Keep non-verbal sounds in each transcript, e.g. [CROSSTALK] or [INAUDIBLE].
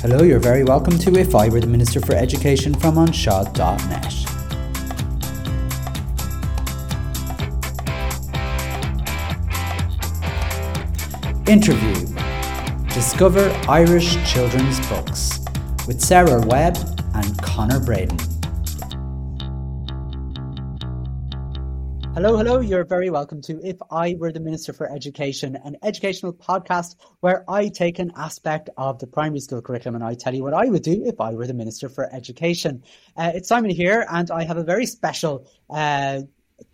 Hello, you're very welcome to If I Were the Minister for Education from Anseo.net. Interview Discover Irish Children's Books with Sarah Webb and Conor Bredin. Hello, hello. You're very welcome to If I Were the Minister for Education, an educational podcast where I take an aspect of the primary school curriculum and I tell you what I would do if I were the Minister for Education. Uh, it's Simon here, and I have a very special uh,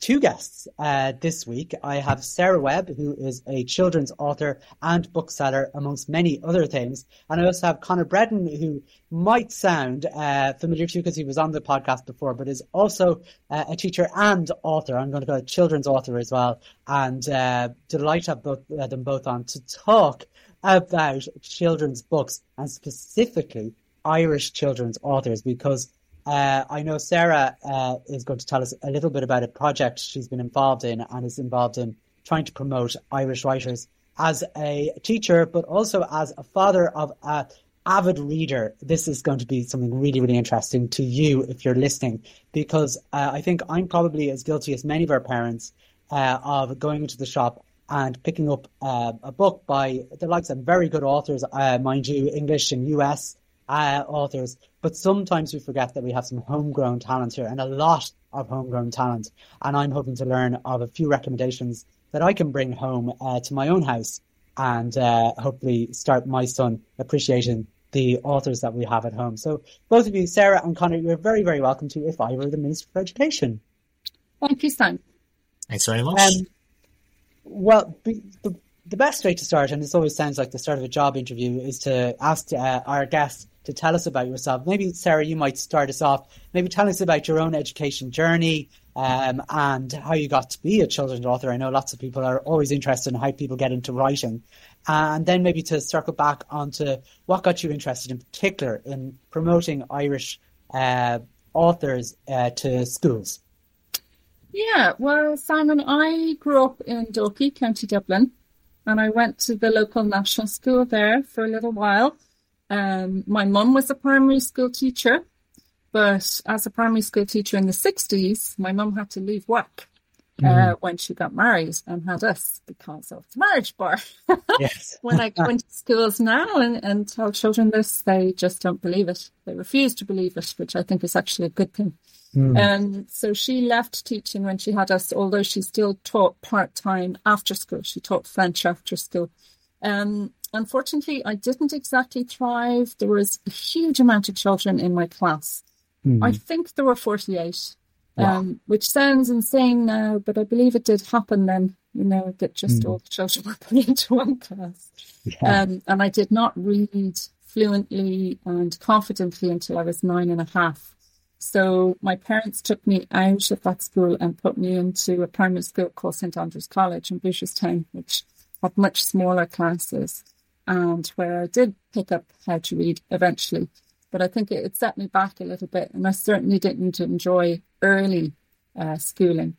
two guests uh, this week. I have Sarah Webb, who is a children's author and bookseller, amongst many other things. And I also have Conor Bredin, who might sound uh, familiar to you because he was on the podcast before, but is also uh, a teacher and author. I'm going to go children's author as well. And uh, delight to have both, uh, them both on to talk about children's books and specifically Irish children's authors because uh, I know Sarah uh, is going to tell us a little bit about a project she's been involved in and is involved in trying to promote Irish writers as a teacher, but also as a father of a avid reader. This is going to be something really, really interesting to you if you're listening, because uh, I think I'm probably as guilty as many of our parents uh, of going into the shop and picking up uh, a book by the likes of very good authors, uh, mind you, English and US uh, authors, but sometimes we forget that we have some homegrown talent here and a lot of homegrown talent. And I'm hoping to learn of a few recommendations that I can bring home uh, to my own house and uh, hopefully start my son appreciating the authors that we have at home. So both of you, Sarah and Conor, you're very, very welcome to If I Were the Minister for Education. Thank you, Sam. Thanks very much. Um, well, the, the best way to start, and this always sounds like the start of a job interview, is to ask uh, our guests to tell us about yourself. Maybe, Sarah, you might start us off. Maybe tell us about your own education journey um, and how you got to be a children's author. I know lots of people are always interested in how people get into writing. And then maybe to circle back onto what got you interested in particular in promoting Irish uh, authors uh, to schools. Yeah, well, Simon, I grew up in Dalkey, County Dublin, and I went to the local national school there for a little while. Um, my mum was a primary school teacher, but as a primary school teacher in the 60s, my mum had to leave work uh, mm. when she got married and had us because of the marriage bar. [LAUGHS] yes. when I go into schools now and, and tell children this, they just don't believe it. They refuse to believe it, which I think is actually a good thing. Mm. Um, so she left teaching when she had us, although she still taught part time after school. She taught French after school. Um, unfortunately, I didn't exactly thrive. There was a huge amount of children in my class. Mm. I think there were 48, wow. um, which sounds insane now, but I believe it did happen then, you know, that just mm. all the children [LAUGHS] were put into one class. Yeah. Um, and I did not read fluently and confidently until I was nine and a half. So my parents took me out of that school and put me into a primary school called St Andrew's College in Booterstown, which had much smaller classes and where I did pick up how to read eventually. But I think it, it set me back a little bit, and I certainly didn't enjoy early uh, schooling.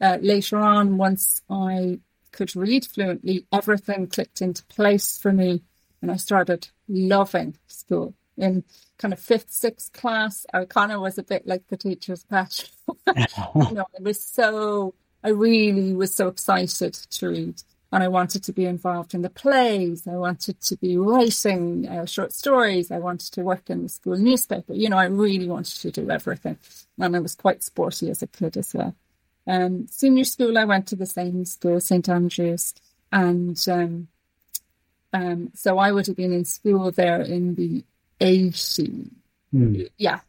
Uh, later on, once I could read fluently, everything clicked into place for me, and I started loving school. In kind of fifth, sixth class, I kind of was a bit like the teacher's pet. [LAUGHS] you know, it was so, I really was so excited to read and I wanted to be involved in the plays. I wanted to be writing uh, short stories. I wanted to work in the school newspaper. You know, I really wanted to do everything. And I was quite sporty as a kid as well. Um, senior school, I went to the same school, St. Andrews. And um, um, so I would have been in school there in the 80s. Mm. Yeah,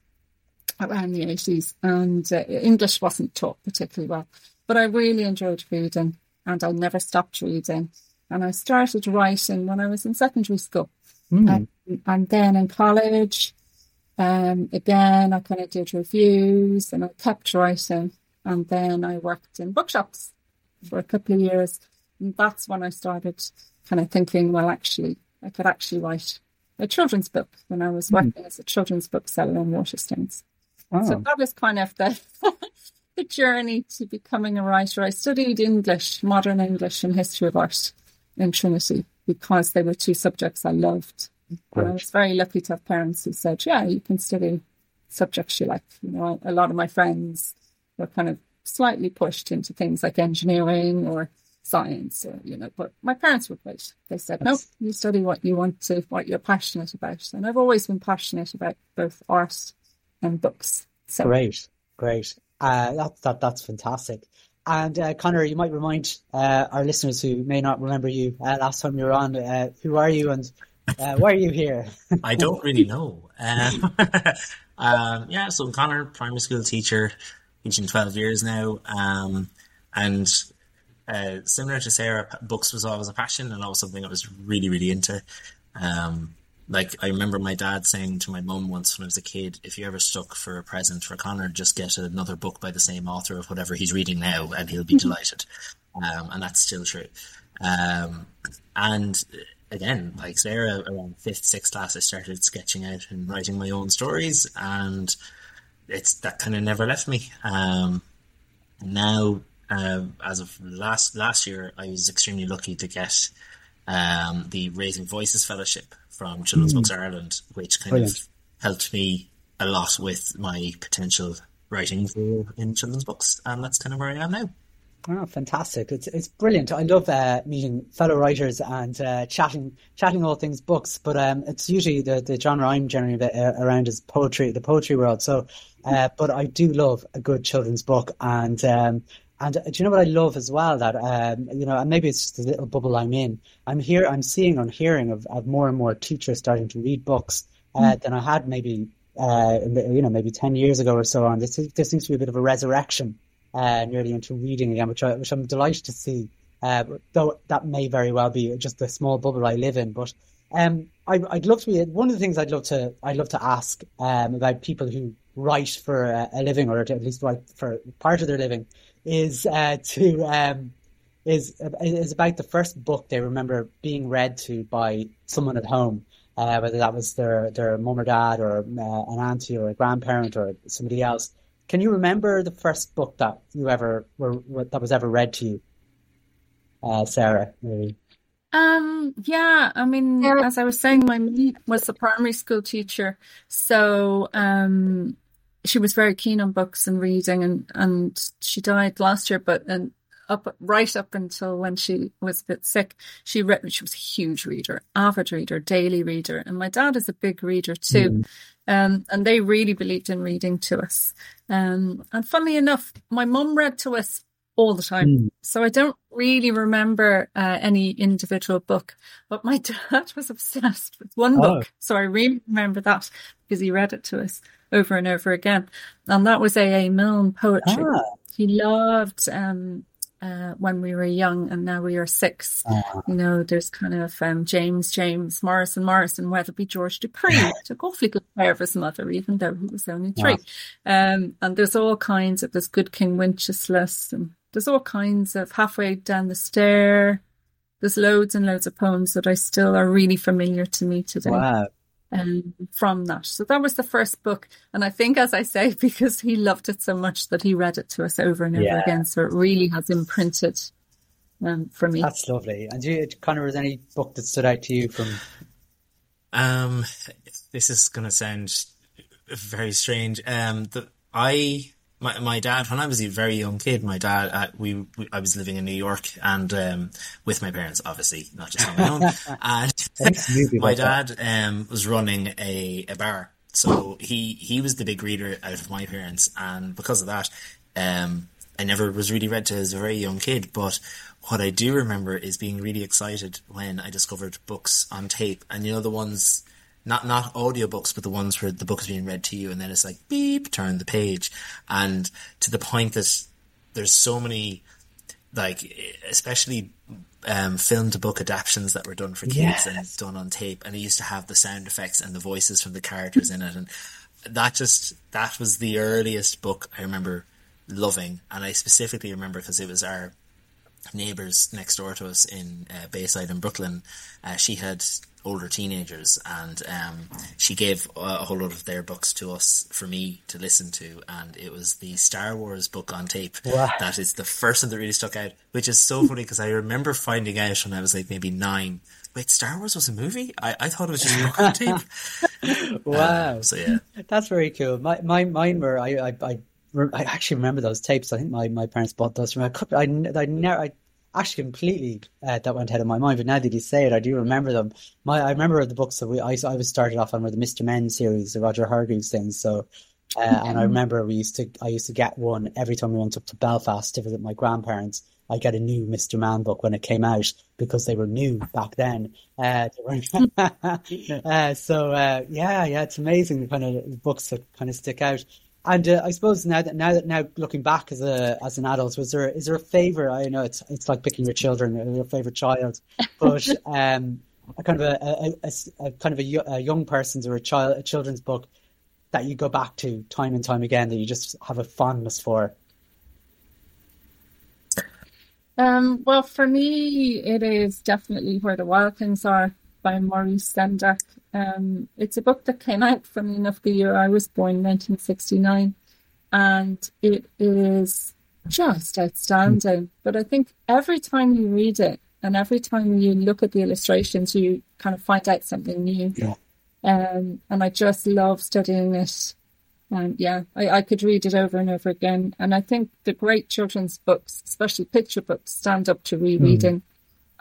around the 80s. And uh, English wasn't taught particularly well. But I really enjoyed reading and I never stopped reading. And I started writing when I was in secondary school. Mm. And, and, then in college, um, again, I kind of did reviews and I kept writing. And then I worked in bookshops for a couple of years. And that's when I started kind of thinking, well, actually, I could actually write a children's book when I was hmm. working mm. as a children's bookseller in Waterstones. Oh. So that was kind of the [LAUGHS] the journey to becoming a writer. I studied English, modern English, and history of art in Trinity because they were two subjects I loved I was very lucky to have parents who said, "Yeah, you can study subjects you like." You know, a lot of my friends were kind of slightly pushed into things like engineering or science, or you know. But my parents were great. They said, "No, you study what you want to, what you're passionate about." And I've always been passionate about both art and books. So. Great, great. Uh, that, that that's fantastic. And uh, Conor, you might remind uh, our listeners who may not remember you uh, last time you were on. Uh, who are you and why are you here? [LAUGHS] I don't really know. Um, [LAUGHS] um, yeah, so I'm Conor, primary school teacher, teaching 12 years now. Um, and similar to Sarah, books was always a passion and always something I was really, really into. Um, like I remember my dad saying to my mum once when I was a kid, if you're ever stuck for a present for Conor, just get another book by the same author of whatever he's reading now, and he'll be mm-hmm. delighted. Um, and that's still true. Um, and again, like Sarah, around fifth, sixth class, I started sketching out and writing my own stories, and it's that kind of never left me. Um, now, uh, as of last last year, I was extremely lucky to get um, the Raising Voices Fellowship from Children's mm. Books Ireland, which kind Brilliant. of helped me a lot with my potential writing in children's books, and that's kind of where I am now. Oh, fantastic! It's it's brilliant. I love uh, meeting fellow writers and uh, chatting chatting all things books. But um, it's usually the, the genre I'm generally uh, around is poetry, the poetry world. So, uh, but I do love a good children's book, and um, and uh, do you know what I love as well? That um, you know, and maybe it's just the little bubble I'm in. I'm here. I'm seeing and hearing of, of more and more teachers starting to read books uh, mm. than I had maybe uh, you know maybe ten years ago or so. On this, there seems to be a bit of a resurrection uh, nearly into reading again, which I, which I'm delighted to see. Uh, though that may very well be just the small bubble I live in, but um, I, would love to be one of the things I'd love to I'd love to ask um, about people who write for a, a living or at least write for part of their living is uh, to um, is is about the first book they remember being read to by someone at home, uh, whether that was their their mum or dad or uh, an auntie or a grandparent or somebody else. Can you remember the first book that you ever were that was ever read to you, uh, Sarah? Maybe. Um, yeah, I mean, as I was saying, my mum was a primary school teacher, so um, she was very keen on books and reading and, and she died last year, but and up right up until when she was a bit sick, she read she was a huge reader, avid reader, daily reader. And my dad is a big reader too. Mm. Um, and they really believed in reading to us. Um, and funnily enough, my mum read to us all the time. Mm. So I don't really remember uh, any individual book, but my [LAUGHS] dad was obsessed with one oh. book. So I really remember that because he read it to us over and over again. And that was A.A. Milne poetry. Ah. He loved um, uh, when we were young and now we are six. Ah. You know, there's kind of um, James, James, Morrison, Morrison, Weatherby, George Dupree. Took awfully good care of his mother, even though he was only three. Um, and there's all kinds of, there's Good King Wenceslas and there's all kinds of halfway down the stair. There's loads and loads of poems that I still are really familiar to me today. Wow um, from that. So that was the first book. And I think, as I say, [LAUGHS] because he loved it so much that he read it to us over and over yeah. again. So it really has imprinted um, for me. That's lovely. And you, Conor, was any book that stood out to you from? Um, this is going to sound very strange. Um, the, I my my dad when I was a very young kid, my dad uh, we, we, I was living in New York and um, with my parents, obviously not just on my own. [LAUGHS] and my dad um, was running a, a bar, so he he was the big reader out of my parents, and because of that, um, I never was really read to as a very young kid. But what I do remember is being really excited when I discovered books on tape, and you know the ones not not audiobooks, but the ones where the book is being read to you and then it's like beep, turn the page. And to the point that there's so many like especially um, film to book adaptations that were done for kids yes. and done on tape and it used to have the sound effects and the voices from the characters in it and that just that was the earliest book I remember loving and I specifically remember because it was our neighbors next door to us in uh, Bayside in Brooklyn uh, she had older teenagers, and um, she gave a, a, whole lot of their books to us for me to listen to, and it was the Star Wars book on tape. Wow. That is the first one that really stuck out, which is so funny because I remember finding out when I was like maybe nine wait, Star Wars was a movie? I, I thought it was just a book on tape. [LAUGHS] wow. Uh, so yeah, that's very cool. My, my mine were I, I I I actually remember those tapes. I think my, my parents bought those from. I I, I never I actually completely uh, that went ahead of my mind. But now that you say it, I do remember them. My I remember the books that we I, I was started off on were the Mister Men series, the Roger Hargreaves things. So. Uh, and I remember we used to, I used to get one every time we went up to Belfast to visit my grandparents. I get a new Mr. Man book when it came out because they were new back then. Uh, [LAUGHS] uh, so uh, yeah, yeah, it's amazing the kind of books that kind of stick out. And uh, I suppose now that now that now looking back as a as an adult, was there is there a favorite? I know it's it's like picking your children, your favorite child, [LAUGHS] but um, a kind of a, a, a, a kind of a, a, young person's or a child a children's book that you go back to time and time again that you just have a fondness for. Um, well, for me, it is definitely Where the Wild Things Are by Maurice Sendak. Um, it's a book that came out from enough the year I was born, 1969, and it is just outstanding. But I think every time you read it and every time you look at the illustrations, you kind of find out something new. Yeah. Um, and I just love studying it um, yeah, I, I could read it over and over again. And I think the great children's books, especially picture books, stand up to rereading. Mm.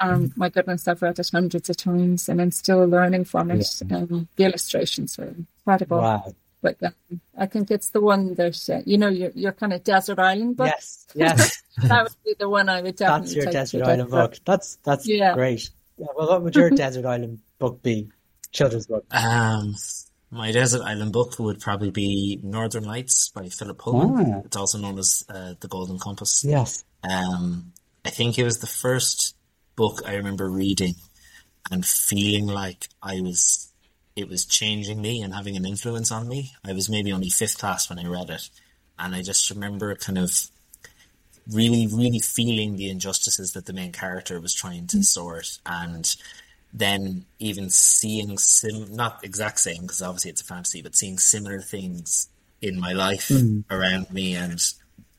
Um, my goodness, I've read it hundreds of times and I'm still learning from it. Yeah. Um, the illustrations are incredible. Wow. But um, I think it's the one that, uh, you know, your, your kind of desert island book. Yes, yes. [LAUGHS] that would be the one I would definitely That's your desert island book. book. That's, that's yeah. great. Yeah, well, what would your [LAUGHS] desert island book be? Children's book? Um, my desert island book would probably be Northern Lights by Philip Pullman. Ah. It's also known as uh, The Golden Compass. Yes. Um, I think it was the first book I remember reading and feeling like I was, it was changing me and having an influence on me. I was maybe only fifth class when I read it. And I just remember kind of really, really feeling the injustices that the main character was trying to mm. sort and then even seeing sim not exact same because obviously it's a fantasy, but seeing similar things in my life mm. around me and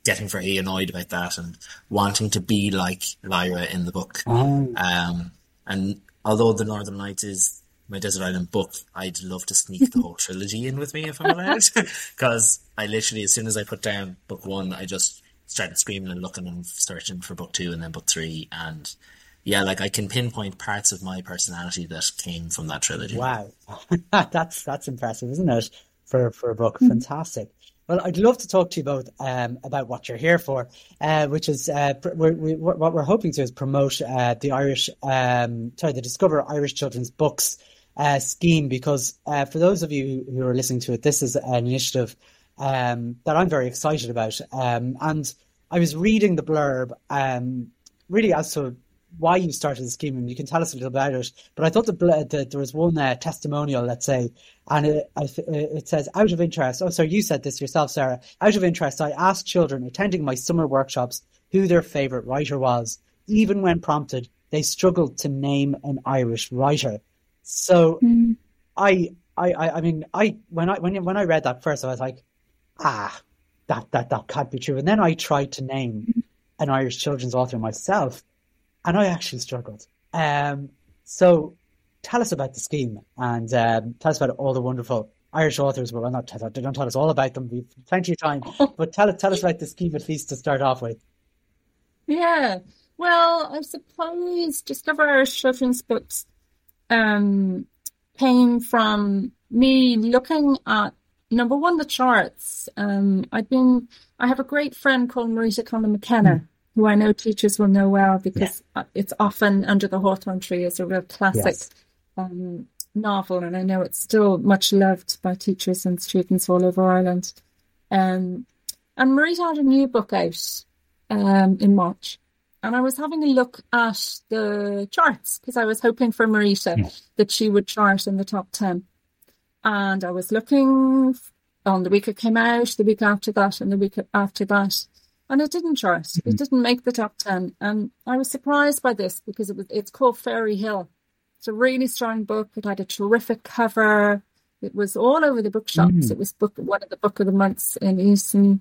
getting very annoyed about that and wanting to be like Lyra in the book. Oh. Um, and although the Northern Lights is my Desert Island book, I'd love to sneak the whole trilogy in with me if I'm allowed. [LAUGHS] Because I literally, as soon as I put down book one, I just started screaming and looking and searching for book two and then book three. And yeah, like I can pinpoint parts of my personality that came from that trilogy. Wow, [LAUGHS] that's that's impressive, isn't it? For for a book, mm-hmm. fantastic. Well, I'd love to talk to you both um, about what you're here for, uh, which is uh, we're, we, what we're hoping to is promote uh, the Irish, um, sorry, the Discover Irish Children's Books uh, scheme. Because uh, for those of you who are listening to it, this is an initiative um, that I'm very excited about. Um, and I was reading the blurb, um, really as to why you started the scheme, and you can tell us a little about it. But I thought that the, there was one uh, testimonial, let's say, and it, it says, out of interest. Oh, sorry, you said this yourself, Sarah. Out of interest, I asked children attending my summer workshops who their favourite writer was. Even when prompted, they struggled to name an Irish writer. So, mm. I, I, I mean, I when I when when I read that first, I was like, ah, that that that can't be true. And then I tried to name an Irish children's author myself, and I actually struggled. Um, so tell us about the scheme and um, tell us about all the wonderful Irish authors. Well, not tell, don't tell us all about them. We've plenty of time, [LAUGHS] but tell tell us about the scheme at least to start off with. Yeah, well, I suppose Discover Irish Children's Books um, came from me looking at number one the charts. Um, I've been I have a great friend called Marita Conlon McKenna. Mm who I know teachers will know well because yeah. it's often under the hawthorn tree as a real classic yes. um, novel, and I know it's still much loved by teachers and students all over Ireland. Um, and Marita had a new book out um, in March, and I was having a look at the charts because I was hoping for Marita yes. that she would chart in the top ten, and I was looking on the week it came out, the week after that, and the week after that and it didn't chart. Mm-hmm. It didn't make the top ten, and I was surprised by this because it was. It's called Fairy Hill. It's a really strong book. It had a terrific cover. It was all over the bookshops. Mm. It was book one of the book of the months in Eason.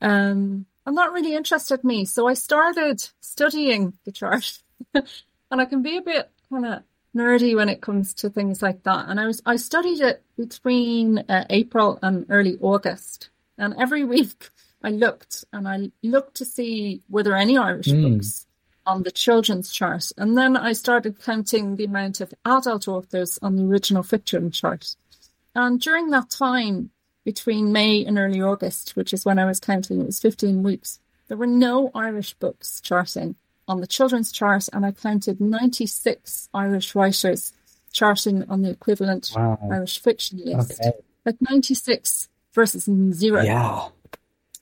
Um, and that really interested me, so I started studying the chart. [LAUGHS] and I can be a bit kind of nerdy when it comes to things like that. And I was I studied it between uh, April and early August, and every [LAUGHS] week I looked and I looked to see were there any Irish mm. books on the children's chart, and then I started counting the amount of adult authors on the original fiction chart. And during that time, between May and early August, which is when I was counting, it was 15 weeks, there were no Irish books charting on the children's chart, and I counted 96 Irish writers charting on the equivalent wow. Irish fiction list. Okay. Like 96 versus zero. Yeah.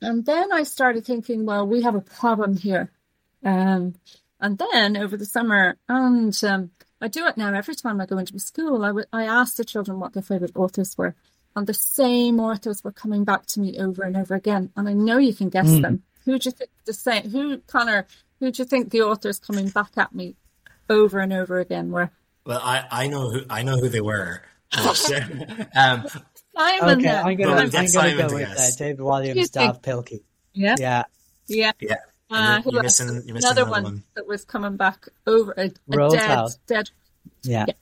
And then I started thinking, well, we have a problem here. Um, and then over the summer, and um, I do it now every time I go into a school, I, w- I ask the children what their favourite authors were. And the same authors were coming back to me over and over again. And I know you can guess mm. them. Who do you think the same? Who, Conor, who do you think the authors coming back at me over and over again were? Well, I, I know who I know who they were. [LAUGHS] um, Simon. Okay, I'm gonna, I'm gonna go with uh, David Walliams, Dav Pilkey. Yeah, yeah, yeah. yeah. Uh, you're missing, you're missing another, one, one, that was coming back over a, a dead, dead. Yeah. yeah.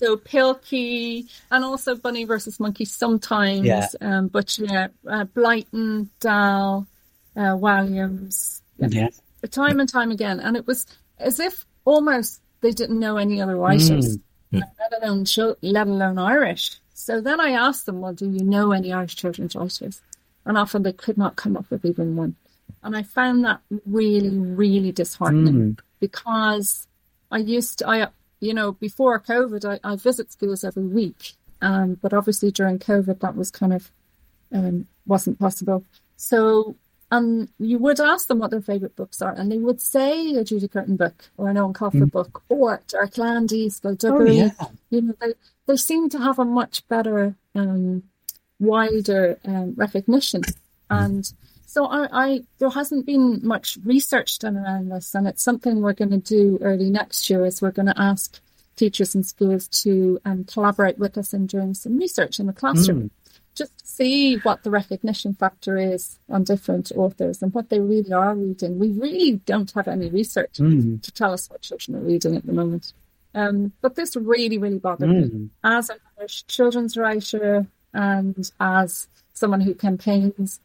So Pilkey and also Bunny versus Monkey sometimes. Yeah. Um, but yeah, uh, Blyton, Dahl, uh, Walliams. Yeah. yeah. Time and time again. And it was as if almost they didn't know any other writers, mm. let alone let alone Irish. So then I asked them, well, do you know any Irish children's writers? And often they could not come up with even one. And I found that really, really disheartening mm. because I used to, I, you know, before COVID, I, I visit schools every week. Um, but obviously during COVID, that was kind of, um, wasn't possible. So, um, you would ask them what their favourite books are, and they would say a Judi Curtin book or an Eoin Colfer mm. book or Derek Landy, Skulduggery. Oh, yeah. You know, they, they seem to have a much better, um, wider um, recognition. And so I, I, there hasn't been much research done around this, and it's something we're going to do early next year. Is we're going to ask teachers and schools to um, collaborate with us in doing some research in the classroom, mm. Just see what the recognition factor is on different authors and what they really are reading. We really don't have any research mm. to tell us what children are reading at the moment. Um, but this really, really bothered mm. me as an Irish children's writer and as someone who campaigns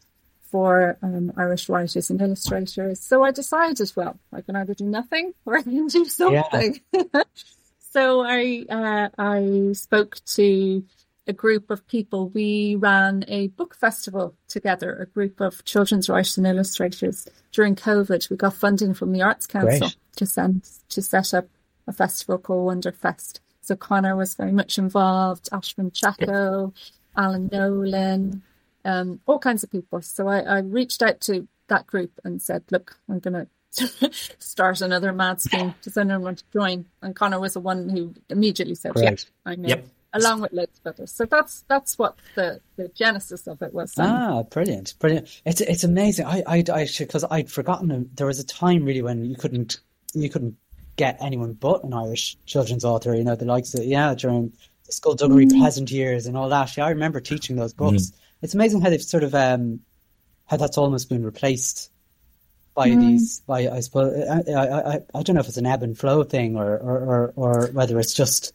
for um, Irish writers and illustrators. So I decided, well, I can either do nothing [LAUGHS] or I can do something. Yeah. [LAUGHS] so I uh, I spoke to a group of people. We ran a book festival together, a group of children's writers and illustrators during COVID. We got funding from the Arts Council Great. to send to set up a festival called Wonderfest. So Conor was very much involved, Ashwin Chacko, Alan Nolan, um, all kinds of people. So I, I, reached out to that group and said, look, I'm going [LAUGHS] to start another mad scheme. Does anyone want to join? And Conor was the one who immediately said, Great. yeah, I'm Yep. Along with loads of others. So that's that's what the, the genesis of it was. Ah, brilliant, brilliant. It's it's amazing. I I, I because I'd forgotten there was a time really when you couldn't you couldn't get anyone but an Irish children's author. You know the likes of yeah during the Skulduggery mm. Pleasant years and all that. Yeah, I remember teaching those books. Mm it's amazing how they've sort of um, how that's almost been replaced by mm. these by I suppose I, I, I, I don't know if it's an ebb and flow thing or or, or, or whether it's just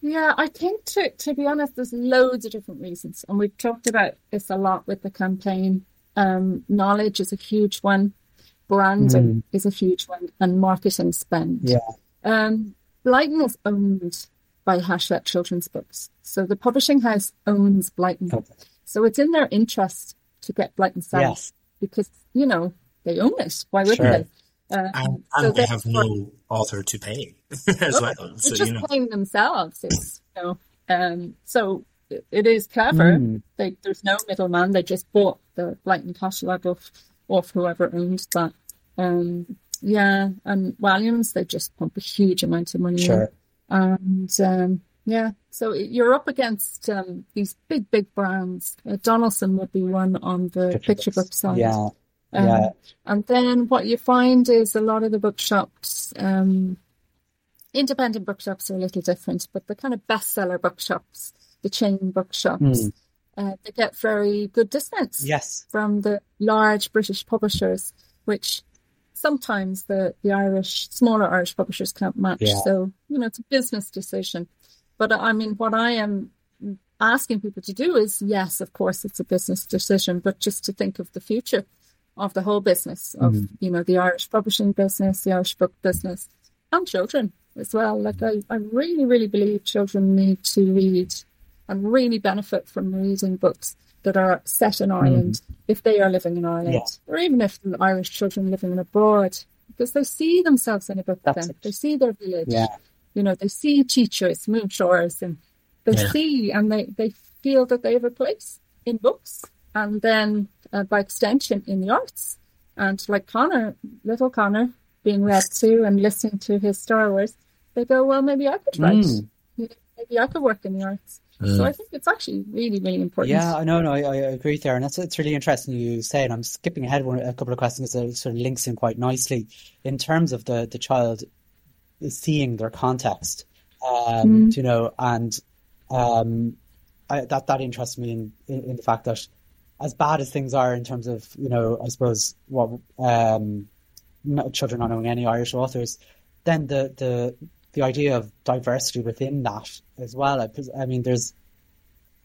yeah, I think to to be honest, there's loads of different reasons, and we've talked about this a lot with the campaign. Um, knowledge is a huge one, branding mm. is a huge one, and marketing spend. Yeah. Um, Blyton is owned by Hachette Children's Books, so the publishing house owns Blyton. Okay. So it's in their interest to get Blyton sales because, you know, they own it. Why wouldn't sure. they? Uh, and, and so they have no author to pay [LAUGHS] as well. They're so, just you know. paying themselves. It's, you know, um, so it is clever. Mm. They, there's no middleman. They just bought the Blyton catalog off, off whoever owns that. Um, yeah, and Walliams, they just pump a huge amount of money sure. in. And um, yeah. So you're up against um, these big, big brands. Uh, Donaldson would be one on the picture, picture book side. Yeah. Um, yeah. And then what you find is a lot of the bookshops, um, independent bookshops are a little different, but the kind of bestseller bookshops, the chain bookshops, mm. uh, they get very good discounts. Yes. From the large British publishers, which sometimes the, the Irish, smaller Irish publishers can't match. Yeah. So, you know, it's a business decision. But I mean, what I am asking people to do is, yes, of course, it's a business decision, but just to think of the future of the whole business of, Mhm. you know, the Irish publishing business, the Irish book business, and children as well. Like, I, I really, really believe children need to read and really benefit from reading books that are set in Ireland if they are living in Ireland, Yeah. or even if the Irish children living abroad, because they see themselves in a book That's then. it. They see their village Yeah. you know, they see teachers, moonshores, and they Yeah. see and they, they feel that they have a place in books and then uh, by extension in the arts. And like Conor, little Conor, being read to and listening to his Star Wars, they go, well, maybe I could write. Mm. Maybe I could work in the arts. So I think it's actually really, really important. Yeah, I know, no, I, I agree there, and that's it's really interesting you say. And I'm skipping ahead one a couple of questions that sort of links in quite nicely in terms of the the child seeing their context, um, you know, and um, I, that that interests me in, in in the fact that as bad as things are in terms of you know, I suppose what um, children not knowing any Irish authors, then the the the idea of diversity within that as well. I, I mean, there's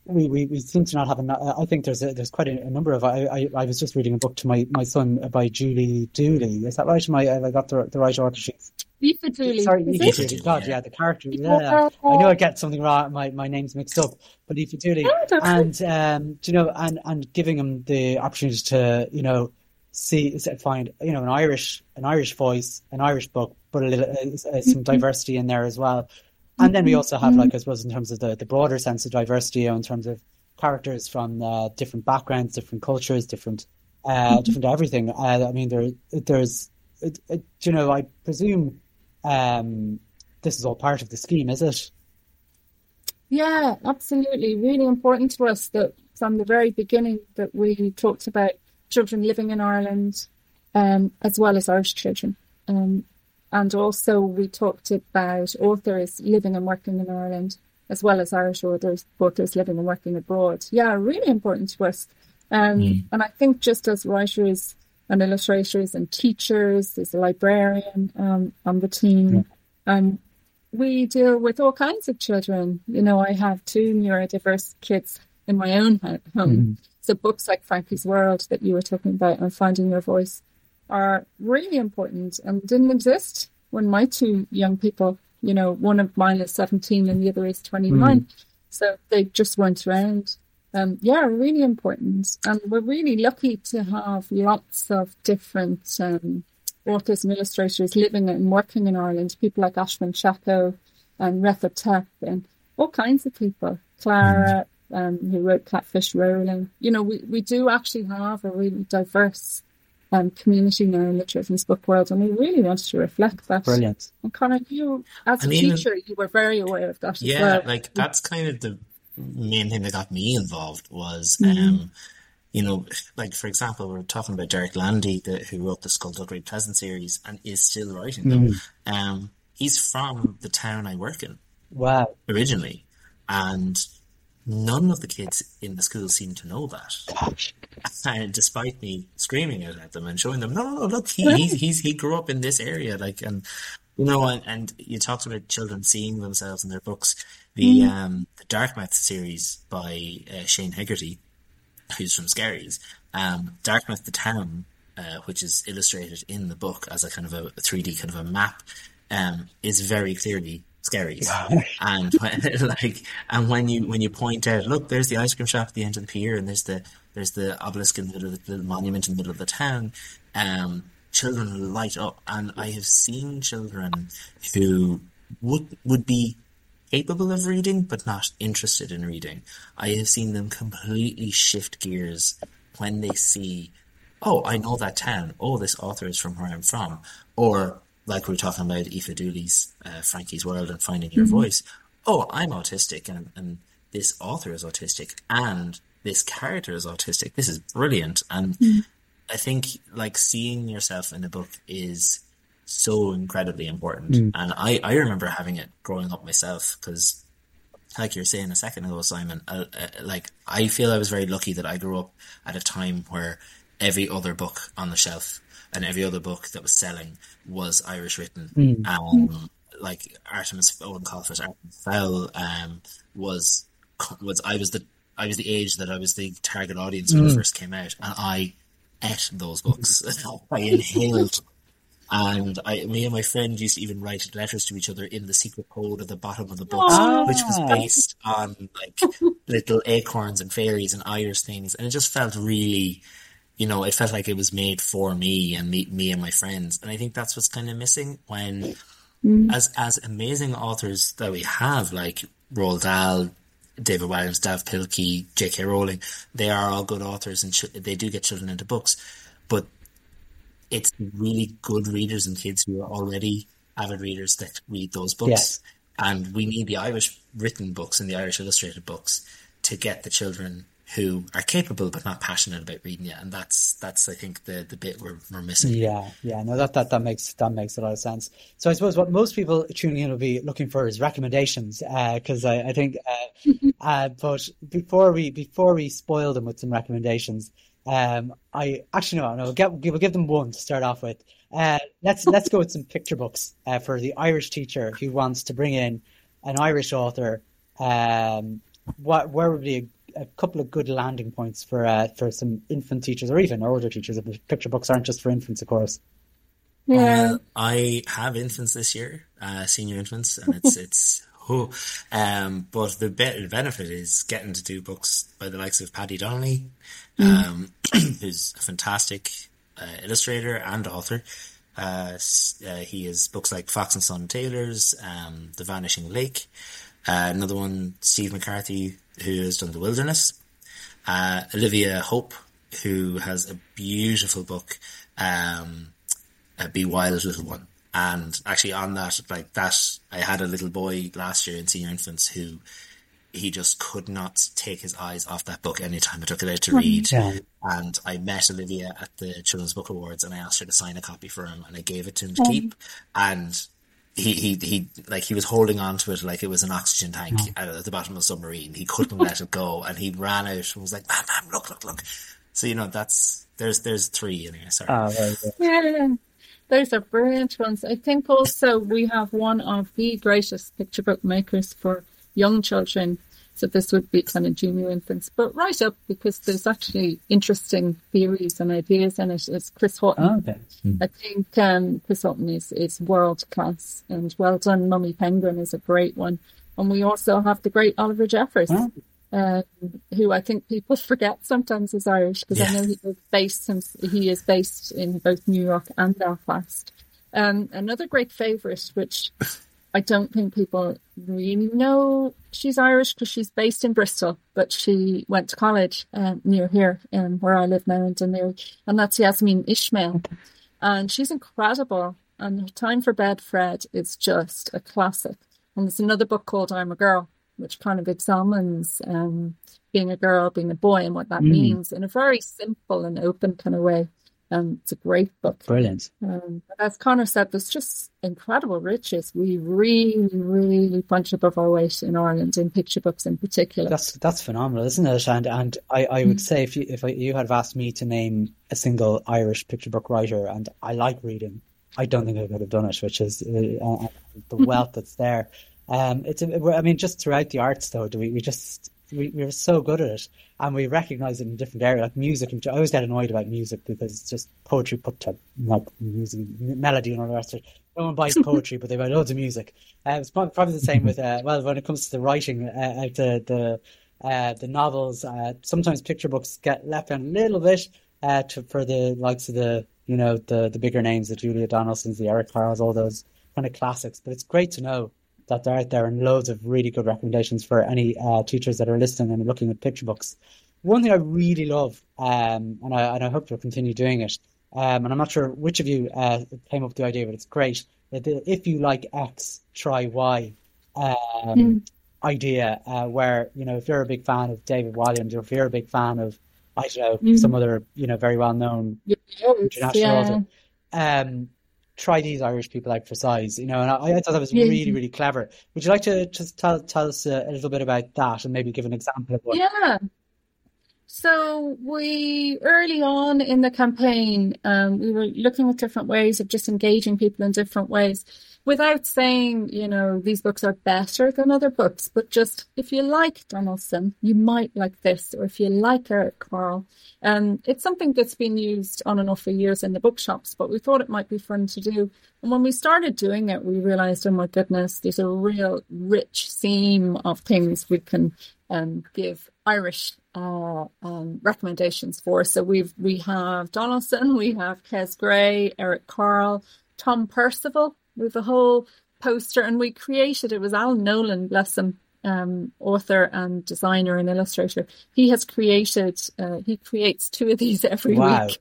we, we, we seem to not have enough. I think there's a, there's quite a, a number of. I, I I was just reading a book to my, my son by Julie Dooley. Is that right? Am I I got the the right author? Dooley, sorry, is Aoife it? God, Yeah. the character. Yeah, I know I get something wrong. My my name's mixed up, but Dooley. Oh. And um, you know, and and giving him the opportunity to you know see find you know an Irish an Irish voice, an Irish book, but a little uh, uh, some diversity in there as well. And then we also have like I suppose in terms of the the broader sense of diversity, you know, in terms of characters from uh, different backgrounds, different cultures, different uh, different everything. Uh, I mean, there there's it, it, you know I presume um, this is all part of the scheme, is it? Yeah, absolutely. Really important to us that from the very beginning that we talked about children living in Ireland, um, as well as Irish children. Um, and also we talked about authors living and working in Ireland, as well as Irish authors, authors living and working abroad. Yeah, really important to us. Um, And I think just as writers and illustrators and teachers, there's a librarian um, on the team. Um, we deal with all kinds of children. You know, I have two neurodiverse kids in my own ho- home. So books like Frankie's World that you were talking about and Finding Your Voice are really important and didn't exist when my two young people, you know, one of mine is 17 and the other is 29. So they just weren't around. Um, yeah, really important. And we're really lucky to have lots of different um, authors and illustrators living and working in Ireland. People like Ashwin Chacko and Retha Tech and all kinds of people. Clara, um, who wrote Catfish Rolling. You know, we, we do actually have a really diverse um, community now in the children's book world, and we really wanted to reflect that. Brilliant. And Conor, you, as a And even- teacher, you were very aware of that as Yeah, well. like that's kind of the main thing that got me involved was, Mm-hmm. um, you know, like for example, we are talking about Derek Landy, the, who wrote the Skulduggery Pleasant series and is still writing them. Mm-hmm. Um, he's from the town I work in Wow. originally, and none of the kids in the school seem to know that. And despite me screaming it at them and showing them, no, no, no, look, he, [LAUGHS] he, he's, he grew up in this area, like, and, you know, and, and you talked about children seeing themselves in their books. The, um, the Darkmouth series by uh, Shane Hegarty, who's from Skerries, um, Darkmouth the town, uh, which is illustrated in the book as a kind of a 3D kind of a map, um, is very clearly Skerries. [LAUGHS] and when, [LAUGHS] like, and when you when you point out, look, there's the ice cream shop at the end of the pier, and there's the there's the obelisk in the middle of the, the monument in the middle of the town. Um, children light up, and I have seen children who would would be capable of reading but not interested in reading. I have seen them completely shift gears when they see, oh, I know that town. Oh, this author is from where I'm from. Or, like we were talking about Aoife Dooley's uh, Frankie's World and Finding Your Voice. Oh, I'm autistic and, and this author is autistic and this character is autistic. This is brilliant. And I think like seeing yourself in a book is so incredibly important. And I, I remember having it growing up myself because like you were saying a second ago, Simon, uh, uh, like I feel I was very lucky that I grew up at a time where every other book on the shelf and every other book that was selling was Irish written. Mm. Um, like Artemis Eoin Colfer, Artemis Fowl, um, was was I was the I was the age that I was the target audience when mm. it first came out, and I ate those books. [LAUGHS] I inhaled and I, me and my friend used to even write letters to each other in the secret code at the bottom of the books, ah. which was based on like [LAUGHS] little acorns and fairies and Irish things, and it just felt really, you know, it felt like it was made for me and me, me and my friends, and I think that's what's kind of missing when, mm. as as amazing authors that we have, like Roald Dahl, David Walliams, Dav Pilkey, J.K. Rowling, they are all good authors and ch- they do get children into books, but it's really good readers and kids who are already avid readers that read those books. Yes. And we need the Irish written books and the Irish illustrated books to get the children who are capable but not passionate about reading it. And that's that's I think the the bit we're, we're missing. Yeah, yeah, no, that, that that makes that makes a lot of sense. So I suppose what most people tuning in will be looking for is recommendations, because uh, I, I think. Uh, [LAUGHS] uh, but before we before we spoil them with some recommendations, um, I actually no, no, we'll, get, we'll give them one to start off with. Uh, let's let's go with some picture books uh, for the Irish teacher who wants to bring in an Irish author. Um, what where would be a, a couple of good landing points for uh, for some infant teachers or even older teachers? If picture books aren't just for infants, of course. Yeah, uh, I have infants this year, uh, senior infants, and it's it's oh, um, but the, be- the benefit is getting to do books by the likes of Paddy Donnelly, mm. um, [CLEARS THROAT] who's a fantastic uh, illustrator and author. Uh, uh, he has books like Fox and Son Tailors, um, The Vanishing Lake. Uh, another one, Steve McCarthy, who has done The Wilderness. Uh, Olivia Hope, who has a beautiful book, um, Be Wild Little One. And actually on that, like that, I had a little boy last year in senior infants who he just could not take his eyes off that book anytime I took it out to read. Yeah. And I met Olivia at the Children's Book Awards and I asked her to sign a copy for him and I gave it to him to keep. And he, he, he, like he was holding on to it like it was an oxygen tank mm. at the bottom of a submarine. He couldn't let it go and he ran out and was like, "Man, man, look, look, look. So, you know, that's, there's, there's three anyway. Sorry. Oh, yeah. Those are brilliant ones. I think also we have one of the greatest picture book makers for young children so this would be kind of junior infants, but right up because there's actually interesting theories and ideas in it. It's Chris Haughton. Oh, okay. mm. I think um, Chris Haughton is, is world class and well done. Mummy Penguin is a great one. And we also have the great Oliver Jeffers, oh. Uh, who I think people [LAUGHS] forget sometimes is Irish because yeah. I know he is based he is based in both New York and Belfast. Um, another great favourite, which I don't think people really know she's Irish because she's based in Bristol, but she went to college um, near here, um, where I live now in Dún Laoghaire, and that's Yasmeen Ismail. And she's incredible. And Time for Bed, Fred is just a classic. And there's another book called I'm a Girl, which kind of examines um, being a girl, being a boy, and what that mm. means in a very simple and open kind of way. Um, it's a great book. Brilliant. Um, as Conor said, there's just incredible riches. We really, really punch above our weight in Ireland in picture books in particular. That's that's phenomenal, isn't it? And and I, I would mm. say if you if you had asked me to name a single Irish picture book writer, and I like reading, I don't think I could have done it. Which is uh, uh the [LAUGHS] wealth that's there. Um, it's I mean, just throughout the arts though, do we we just we, we were so good at it and we recognize it in different areas like music I always get annoyed about music because it's just poetry put to like music melody and all the rest of it. No one buys [LAUGHS] poetry but they buy loads of music. Uh, it's probably the same with uh, well when it comes to the writing uh, the the uh, the novels uh, sometimes picture books get left out a little bit uh, to, for the likes of the you know the the bigger names the Julia Donaldsons the Eric Carles all those kind of classics but it's great to know that they're out there and loads of really good recommendations for any uh, teachers that are listening and looking at picture books. One thing I really love, um, and, I, and I hope you'll continue doing it, um, and I'm not sure which of you uh, came up with the idea, but it's great. If you like X, try Y um, mm. idea, uh, where, you know, if you're a big fan of David Walliams or if you're a big fan of, I don't know, mm. some other, you know, very well known yes, international yeah. author, um, try these Irish people out for size, you know, and I, I thought that was yeah. really, really clever. Would you like to just tell tell us a, a, little bit about that and maybe give an example of what? Yeah. So we early on in the campaign, um, we were looking at different ways of just engaging people in different ways without saying, you know, these books are better than other books, but just if you like Donaldson, you might like this, or if you like Eric Carle. Um, it's something that's been used on and off for years in the bookshops, but we thought it might be fun to do. And when we started doing it, we realized, oh my goodness, there's a real rich theme of things we can um, give Irish uh, um, recommendations for. So we've we have Donaldson, we have Kes Gray, Eric Carle, Tom Percival, with a whole poster, and we created it was Alan Nolan, bless him, um, author and designer and illustrator. He has created uh, he creates two of these [LAUGHS] every wow. week.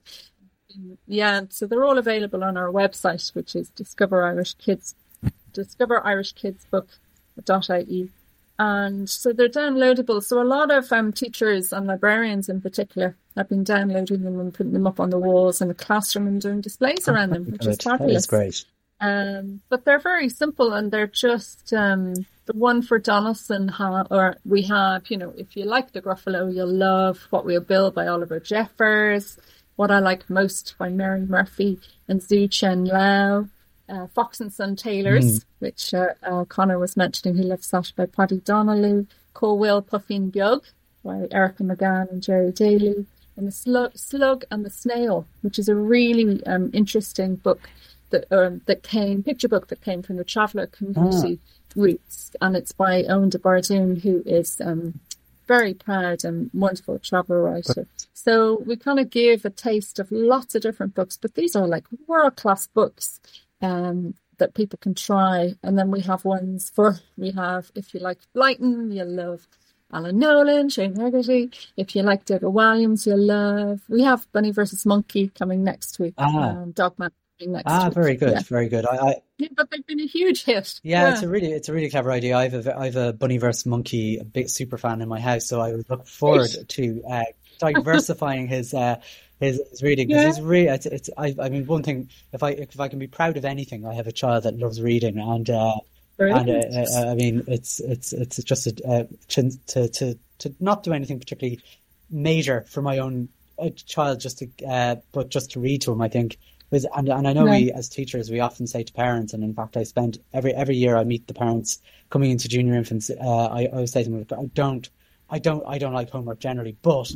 Yeah, so they're all available on our website, which is Discover Irish Kids, Discover Irish Kids Book.ie. And so they're downloadable. So a lot of um, teachers and librarians in particular have been downloading them and putting them up on the walls in the classroom and doing displays around them, [LAUGHS] which is fabulous. That is great. Um, but they're very simple and they're just um, the one for Donaldson. Ha- or we have, you know, if you like the Gruffalo, you'll love What We'll Build by Oliver Jeffers. What I Like Most by Mary Murphy and Zhu Chengliang. Uh, Fox and Son Tailors, mm. which uh, uh, Conor was mentioning. He loves that by Paddy Donnelly. Co-Will Puffin Bug by Erika McGann and Gerry Daly. And the Slug, Slug and the Snail, which is a really um, interesting book that um, that came picture book that came from the traveller community ah. roots, and it's by Oein DeBhairduin, who is um, very proud and wonderful travel writer. So we kind of give a taste of lots of different books, but these are like world class books um, that people can try. And then we have ones for we have if you like Blyton, you'll love Alan Nolan, Shane Hegarty. If you like Deborah Williams, you'll love. We have Bunny versus Monkey coming next week. Ah. Um, Dogman next ah, very good, yeah. very good. I, I, yeah, but they've been a huge hit. Yeah, yeah, it's a really, it's a really clever idea. I have a, I have a bunny versus monkey, a big super fan in my house, so I would look forward to uh, [LAUGHS] diversifying his. Uh, his, his reading because yeah. he's really it's, it's I, I mean one thing if I if I can be proud of anything I have a child that loves reading and uh, and uh, uh, I mean it's it's it's just a, uh, to to to not do anything particularly major for my own uh, child just to uh, but just to read to him I think and, and I know right. we as teachers we often say to parents, and in fact I spend every every year I meet the parents coming into junior infants. Uh, I, I always say to them, I don't, I don't, I don't like homework generally, but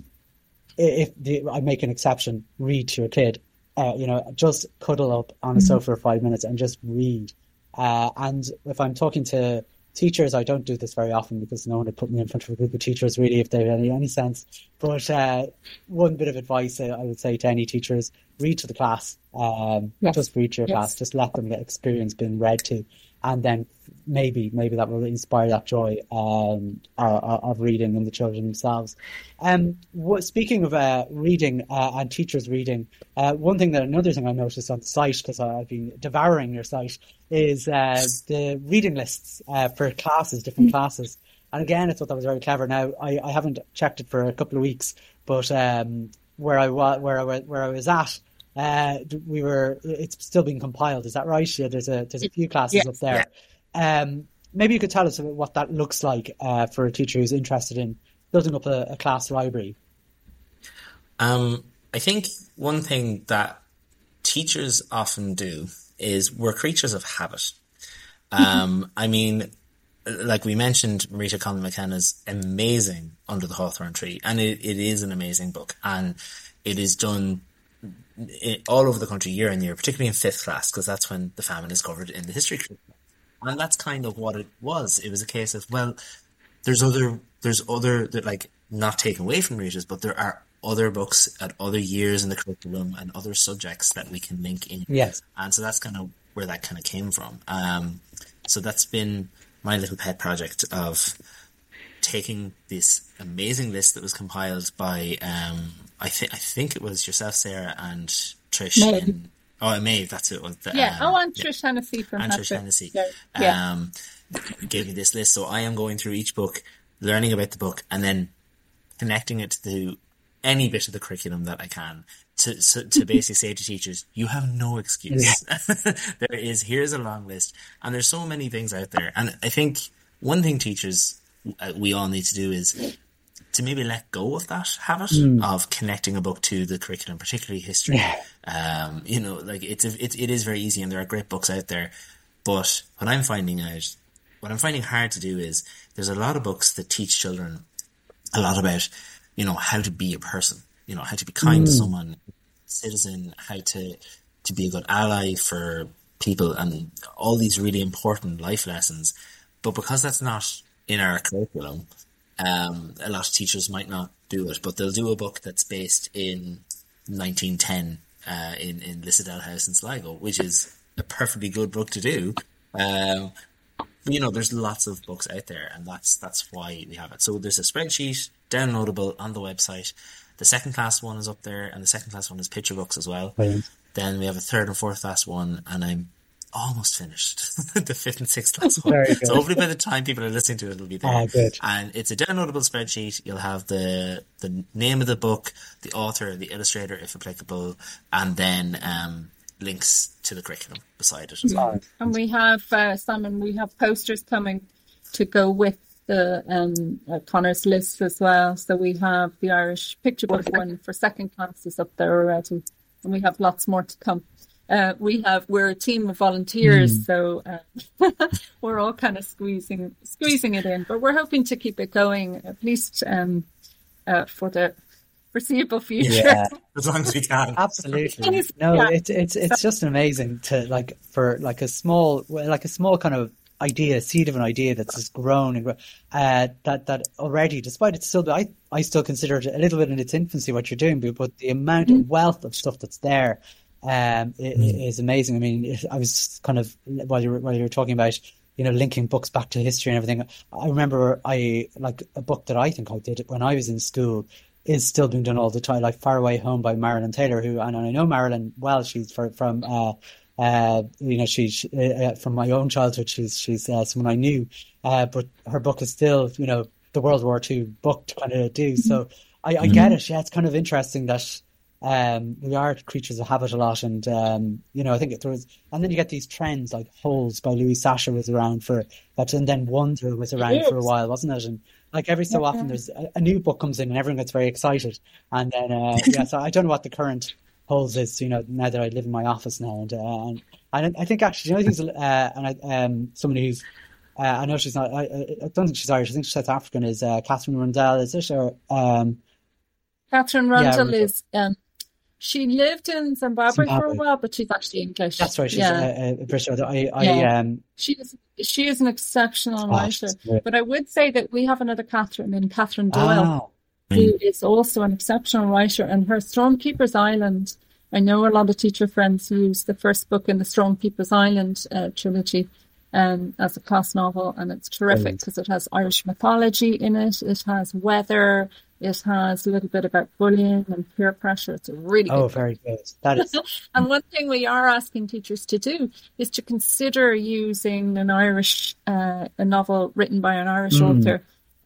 if the, I make an exception, read to your kid. Uh, you know, just cuddle up on a mm-hmm. sofa for five minutes and just read. Uh, and if I'm talking to teachers, I don't do this very often because no one would put me in front of a group of teachers really if they had any, any sense. But uh, one bit of advice I would say to any teachers read to the class. Um, yes. Just read to your yes. class. Just let them get experience being read to, and then maybe maybe that will inspire that joy um, of, of reading in the children themselves. Um, what, speaking of uh, reading uh, and teachers reading, uh, one thing that another thing I noticed on the site because I've been devouring your site is uh, the reading lists uh, for classes, different mm. classes. And again, I thought that was very clever. Now I, I haven't checked it for a couple of weeks, but um, where I was where I where I was at uh, we were it's still being compiled. Is that right? Yeah, there's a there's a few classes yes, up there. Yeah. Um, maybe you could tell us what that looks like uh, for a teacher who's interested in building up a, a class library. Um, I think one thing that teachers often do is we're creatures of habit. Um, I mean, like we mentioned, Marita Conlon McKenna's amazing Under the Hawthorn Tree, and it, it is an amazing book, and it is done all over the country year on year, particularly in fifth class, because that's when the famine is covered in the history curriculum. And that's kind of what it was. It was a case of, well, there's other, there's other, that like, not taken away from readers, but there are other books at other years in the curriculum and other subjects that we can link in. Yes. And so that's kind of where that kind of came from. Um, so that's been my little pet project of taking this amazing list that was compiled by um, I think I think it was yourself, Sarah, and Trish. Maeve. And, oh, Maeve, that's it. Was the, yeah. Um, oh, and yeah. Trish Hennessy from and Trish Hennessy. Yeah. Um, gave me this list, so I am going through each book, learning about the book, and then connecting it to any bit of the curriculum that I can to so, to [LAUGHS] basically say to teachers, you have no excuse. Yeah. [LAUGHS] there is here's a long list, and there's so many things out there, and I think one thing teachers uh, we all need to do is to maybe let go of that habit mm. of connecting a book to the curriculum, particularly history. Yeah. Um, you know, like it's a, it, it is very easy, and there are great books out there. But what I'm finding out, what I'm finding hard to do is there's a lot of books that teach children a lot about, you know, how to be a person, you know, how to be kind mm. to someone, citizen, how to to be a good ally for people, and all these really important life lessons. But because that's not in our curriculum, um, a lot of teachers might not do it, but they'll do a book that's based in 1910 uh, in in Lissadell House in Sligo, which is a perfectly good book to do. Um, but you know, there's lots of books out there, and that's that's why we have it. So there's a spreadsheet downloadable on the website. The second class one is up there, and the second class one is picture books as well. Brilliant. Then we have a third and fourth class one, and I'm almost finished. [LAUGHS] the fifth and sixth class one. So hopefully by the time people are listening to it, it'll be there. Oh, good. And it's a downloadable spreadsheet. You'll have the the name of the book, the author, the illustrator, if applicable, and then um, links to the curriculum beside it as well. And we have uh, Simon. We have posters coming to go with the um, uh, Conor's list as well. So we have the Irish picture book one for second classes up there already, and we have lots more to come. Uh, we have we're a team of volunteers, mm. so uh, [LAUGHS] we're all kind of squeezing squeezing it in. But we're hoping to keep it going at least um, uh, for the foreseeable future. Yeah. [LAUGHS] as long as we can. Absolutely. No, yeah. it's it's it's just amazing to like for like a small like a small kind of idea, seed of an idea that's just grown and grown, uh, that that already, despite it's still, I I still consider it a little bit in its infancy what you're doing, but the amount mm. of wealth of stuff that's there um, mm. is amazing. I mean, I was kind of while you were, while you were talking about you know linking books back to history and everything. I remember I like a book that I think I did when I was in school is still being done all the time, like Far Away Home by Marilyn Taylor, who and I know Marilyn well. She's for, from uh, uh, you know she's uh, uh, from my own childhood. She's she's uh, someone I knew, uh, but her book is still you know the World War II book to kind of do. So I, I get mm-hmm. it. Yeah, it's kind of interesting that um, we are creatures of habit a lot, and um, you know, I think there was, and then you get these trends like Holes by Louis Sachar was around for that, and then Wonder was around for a while, wasn't it? And like every so often, there's a, a, new book comes in, and everyone gets very excited, and then uh, yeah, so I don't know what the current Holes is, you know, now that I live in my office now, and uh, and, and I think actually, you know, things, uh, and I, um, somebody who's uh, I know she's not. I, I, don't think she's Irish. I think she's South African. Is uh, Katherine Rundell? Is it or um, Katherine Rundell yeah, is um, she lived in Zimbabwe, Zimbabwe, for a while, but she's actually English. That's right. She's yeah. a, a British. I, I, yeah. um... she is. She is an exceptional oh, writer. But I would say that we have another Catherine in Catherine Doyle, oh. who is also an exceptional writer. And her Stormkeeper's Island. I know a lot of teacher friends use the first book in the Stormkeeper's Island uh, trilogy um, as a class novel, and it's terrific because it has Irish mythology in it. It has weather. It has a little bit about bullying and peer pressure. It's a really oh, very good. That is. [LAUGHS] and one thing we are asking teachers to do is to consider using an Irish uh, a novel written by an Irish mm. author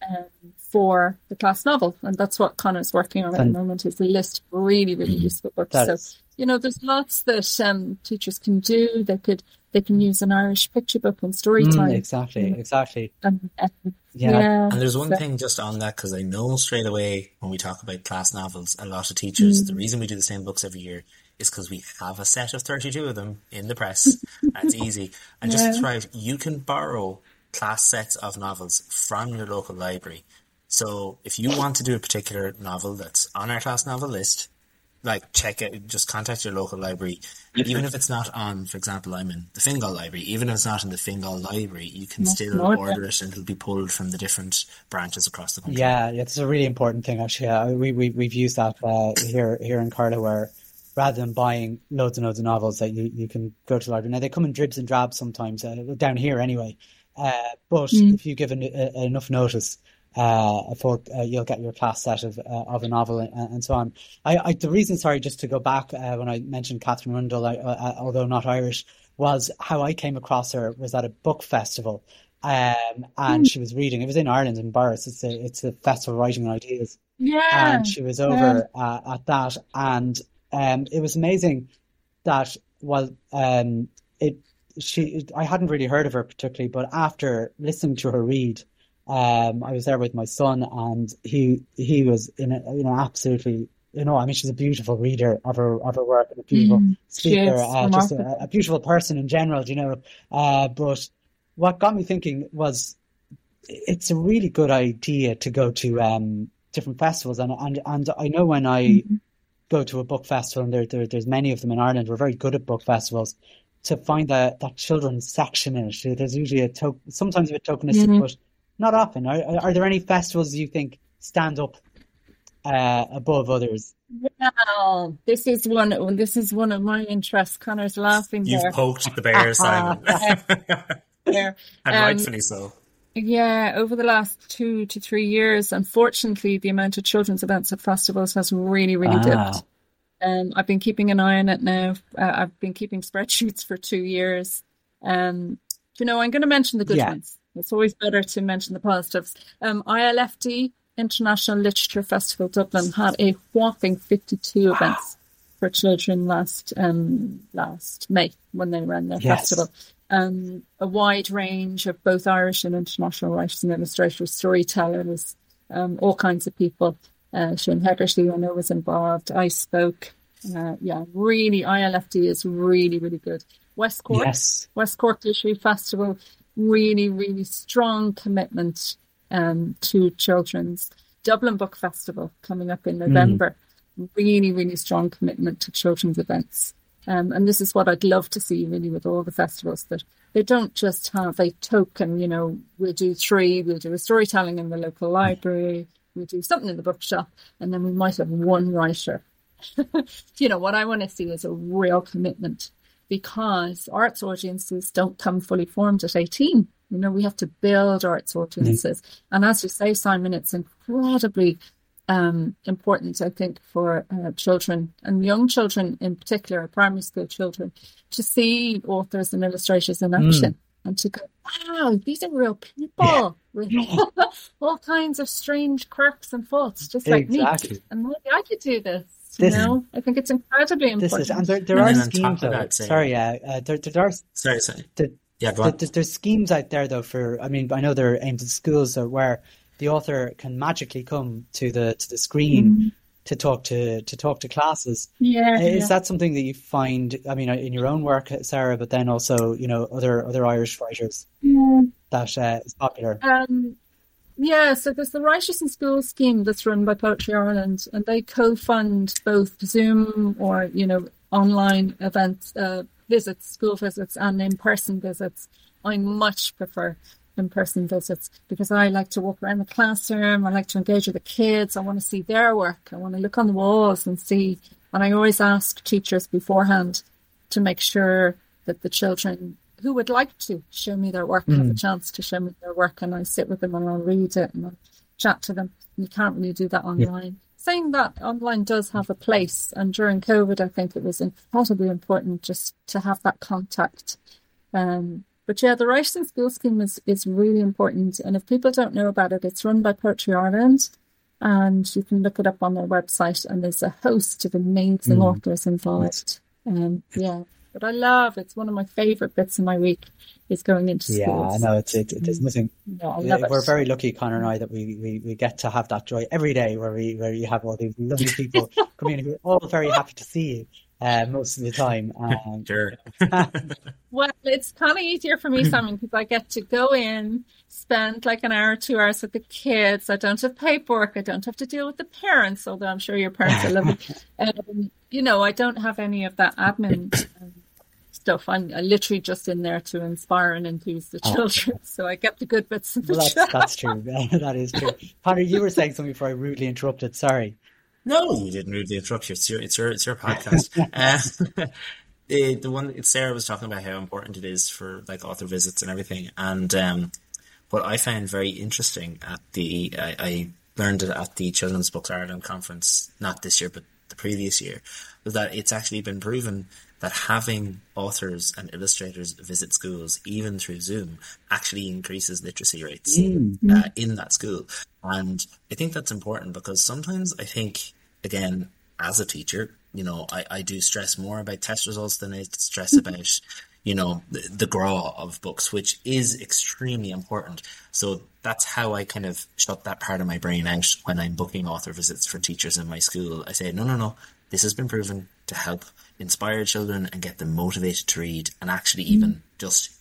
um, for the class novel, and that's what Conor's working on at and, the moment. Is a list of really, really mm-hmm. useful books. So you know, there's lots that um, teachers can do. They could they can use an Irish picture book and story time. Mm, exactly, exactly. And, uh, yeah. yeah. And there's one so. thing just on that, because I know straight away when we talk about class novels, a lot of teachers, mm. the reason we do the same books every year is because we have a set of 32 of them in the press. [LAUGHS] That's easy. And yeah. just try, you can borrow class sets of novels from your local library. So if you want to do a particular novel that's on our class novel list, like check it, just contact your local library. Even if it's not on, for example, I'm in the Fingal library, even if it's not in the Fingal library, you can still order it and it'll be pulled from the different branches across the country. Yeah, yeah, it's a really important thing actually. Uh, we, we, we've used that uh, here, here in Carlow where rather than buying loads and loads of novels that you, you can go to the library. Now they come in dribs and drabs sometimes, uh, down here anyway. Uh, but mm. if you give an, enough notice, uh, for uh, you'll get your class set of uh, of a novel and, and so on. I, I, the reason, sorry, just to go back uh, when I mentioned Katherine Rundell, uh, uh, although not Irish, was how I came across her was at a book festival, um, and mm. she was reading. It was in Ireland in Borris. It's a it's a festival of writing and ideas. Yeah, and she was over yeah. at that, and um, it was amazing that well, um, it she I hadn't really heard of her particularly, but after listening to her read Um, I was there with my son, and he he was in a, you know absolutely you know I mean she's a beautiful reader of her of her work and a beautiful Mm, speaker, uh, just a, a beautiful person in general, you know. Uh, but what got me thinking was it's a really good idea to go to um, different festivals, and and and I know when I Mhm. go to a book festival, and there, there there's many of them in Ireland. We're very good at book festivals. To find that that children's section in it, there's usually a to sometimes a bit tokenistic, Mhm. but not often. Are, are are there any festivals you think stand up uh, above others? Well, this is one. This is one of my interests. Conor's laughing You've there. poked the bear, [LAUGHS] Simon. [LAUGHS] There. [LAUGHS] and Um, rightfully so. Yeah, over the last two to three years, unfortunately, the amount of children's events at festivals has really, really Ah. dipped. Um, I've been keeping an eye on it now. Uh, I've been keeping spreadsheets for two years. Um, you know, I'm going to mention the good Yeah. ones. It's always better to mention the positives. Um, ILFD, International Literature Festival Dublin, had a whopping 52 events for children last um, last May when they ran their Yes. festival. Um, a wide range of both Irish and international writers and illustrators, storytellers, um, all kinds of people. Uh, Shane Hegarty, I know, was involved. I spoke. Uh, yeah, really, ILFD is really, really good. West Cork, Yes. West Cork Literary Festival, really, really strong commitment um, to children's. Dublin Book Festival coming up in November, really, really strong commitment to children's events. Um, and this is what I'd love to see really with all the festivals that they don't just have a token, you know, we'll do three, we'll do a storytelling in the local library, we'll do something in the bookshop, and then we might have one writer. [LAUGHS] you know, what I want to see is a real commitment because arts audiences don't come fully formed at 18. You know, we have to build arts audiences. And as you say, Simon, it's incredibly um, important, I think, for uh, children and young children in particular, primary school children, to see authors and illustrators in action and to go, wow, these are real people with [LAUGHS] all kinds of strange quirks and faults, just like Exactly. me. And maybe I could do this. You know, I think it's incredibly important. This is, and there, there And are then on top schemes of though. that, say- Sorry, uh, uh, there, there are Sorry, sorry. the, Yeah, go There- on. there- there's schemes out there though for I mean I know they're aimed at schools so where the author can magically come to the to the screen to talk to to talk to classes. yeah, Is yeah. that something that you find I mean in your own work Sarah but then also you know other other Irish writers Yeah. that uh, is popular? Um, yeah, so there's the Writers in School scheme that's run by Poetry Ireland, and they co-fund both Zoom or you know online events, uh, visits, school visits, and in-person visits. I much prefer in-person visits because I like to walk around the classroom. I like to engage with the kids. I want to see their work. I want to look on the walls and see. And I always ask teachers beforehand to make sure that the children who would like to show me their work have a chance to show me their work and I sit with them and I'll read it and I'll chat to them. You can't really do that online. Saying that online does have a place and during COVID I think it was incredibly important just to have that contact. Um, but yeah, the Writing in School scheme is, is really important and if people don't know about it, it's run by Poetry Ireland and you can look it up on their website and there's a host of amazing authors involved. Um, yeah, but I love it's one of my favorite bits of my week is going into school. Yeah, I schools. know it's it, it, there's nothing. No, I love it. We're very lucky, Conor and I, that we, we, we get to have that joy every day where we where you have all these lovely [LAUGHS] people coming in who are all very happy to see you uh, most of the time. Um, [LAUGHS] Sure. [LAUGHS] Well, it's kind of easier for me, [CLEARS THROAT] Simon, because I get to go in, spend like an hour, or two hours with the kids. I don't have paperwork. I don't have to deal with the parents, although I'm sure your parents are lovely. Um, you know, I don't have any of that admin um, stuff. I'm I literally just in there to inspire and enthuse the children. [LAUGHS] So I get the good bits of the Well, that's that's true. [LAUGHS] that is true. Conor, you were saying something before I rudely interrupted. Sorry. No, you didn't rudely interrupt you. It's your, it's your, it's your podcast. [LAUGHS] uh, the, the one Sarah was talking about how important it is for like author visits and everything. And um, what I found very interesting at the, I, I learned it at the Children's Books Ireland conference, not this year, but the previous year, was that it's actually been proven that having authors and illustrators visit schools, even through Zoom, actually increases literacy rates uh, in that school. And I think that's important because sometimes I think, again, as a teacher, you know, I, I do stress more about test results than I stress about, you know, the, the graw of books, which is extremely important. So that's how I kind of shut that part of my brain out when I'm booking author visits for teachers in my school. I say, no, no, no, this has been proven to help inspire children and get them motivated to read and actually even mm. just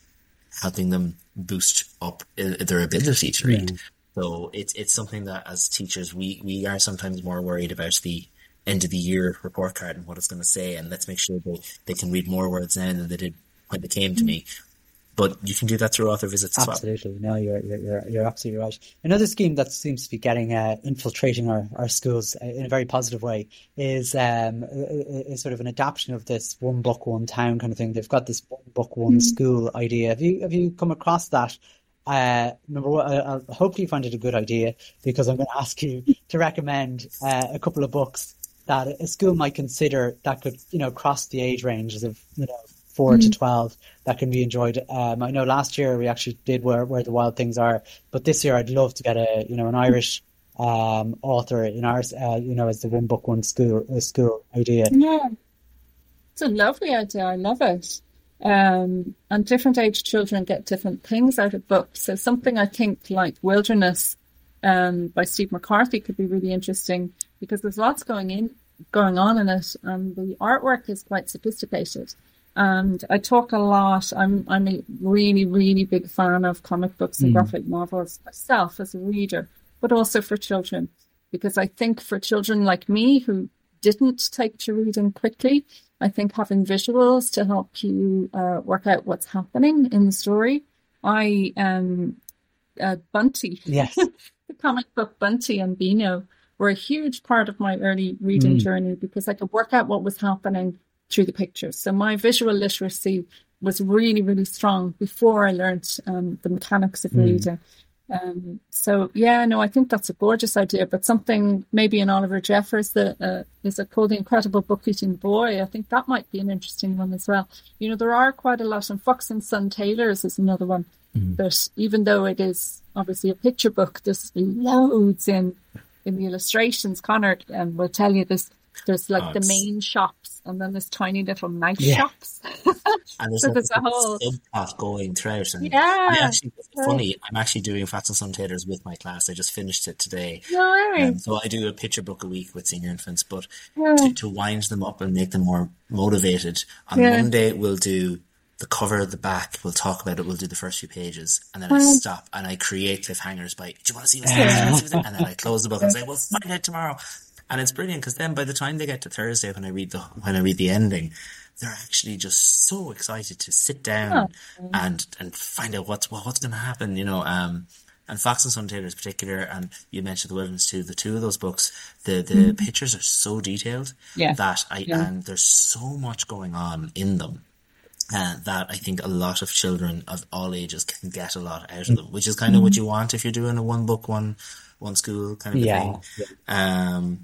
helping them boost up their ability to read. Yeah. So it's it's something that as teachers we we are sometimes more worried about the end of the year report card and what it's going to say, and let's make sure they they can read more words now than they did when they came to me. But you can do that through author visits absolutely. Well. No, you're, you're, you're absolutely right. Another scheme that seems to be getting uh, infiltrating our, our schools uh, in a very positive way is um, is sort of an adaptation of this one book, one town kind of thing. They've got this one book, one mm-hmm. school idea. Have you have you come across that? Uh, number one, I, I hope you find it a good idea because I'm going [LAUGHS] to ask you to recommend uh, a couple of books that a school might consider that could, you know, cross the age ranges of, you know, 4 mm. to 12 that can be enjoyed. Um, I know last year we actually did where, where the wild things are, but this year I'd love to get a, you know, an Irish um, author in ours, uh, you know, as the one book, one school, uh, school idea. Yeah. It's a lovely idea. I love it. Um, and different age children get different things out of books. So something I think like Wilderness um, by Steve McCarthy could be really interesting because there's lots going in going on in it, and the artwork is quite sophisticated. And I talk a lot. I'm I'm a really really big fan of comic books and mm. graphic novels myself as a reader, but also for children because I think for children like me who didn't take to reading quickly, I think having visuals to help you uh, work out what's happening in the story. I um uh, Bunty, yes, [LAUGHS] the comic book Bunty and Beano were a huge part of my early reading mm. journey because I could work out what was happening through the pictures. So my visual literacy was really, really strong before I learned um, the mechanics of mm. reading. Um, so yeah, no, I think that's a gorgeous idea. But something maybe in Oliver Jeffers that uh, is a called the Incredible Book Eating Boy. I think that might be an interesting one as well. You know, there are quite a lot, and Fox and Son Tailors is another one. Mm. That even though it is obviously a picture book, there's loads in in the illustrations. Connor um, will tell you this there's like oh, the main shops and then there's tiny little nice yeah. shops. and there's, [LAUGHS] so there's a whole subplot going throughout. And yeah. I actually, it's funny, I'm actually doing Fox and Son Tailors with my class. I just finished it today. No um, so I do a picture book a week with senior infants, but yeah. to, to, wind them up and make them more motivated, on yeah. Monday we'll do the cover, the back, we'll talk about it, we'll do the first few pages, and then I stop and I create cliffhangers by, do you want to see what's yeah. [LAUGHS] And then I close the book and say, we'll find out tomorrow and it's brilliant because then by the time they get to Thursday when I read the when I read the ending, they're actually just so excited to sit down oh. and and find out what's what's going to happen. You know, um, and Fox and Son Tailors particular, and you mentioned the Wilderness too. The two of those books, the the mm-hmm. pictures are so detailed yeah. that I yeah. and there's so much going on in them. Uh, that I think a lot of children of all ages can get a lot out of them, which is kind of what mm-hmm. you want if you're doing a one book, one one school kind of yeah. thing. Um,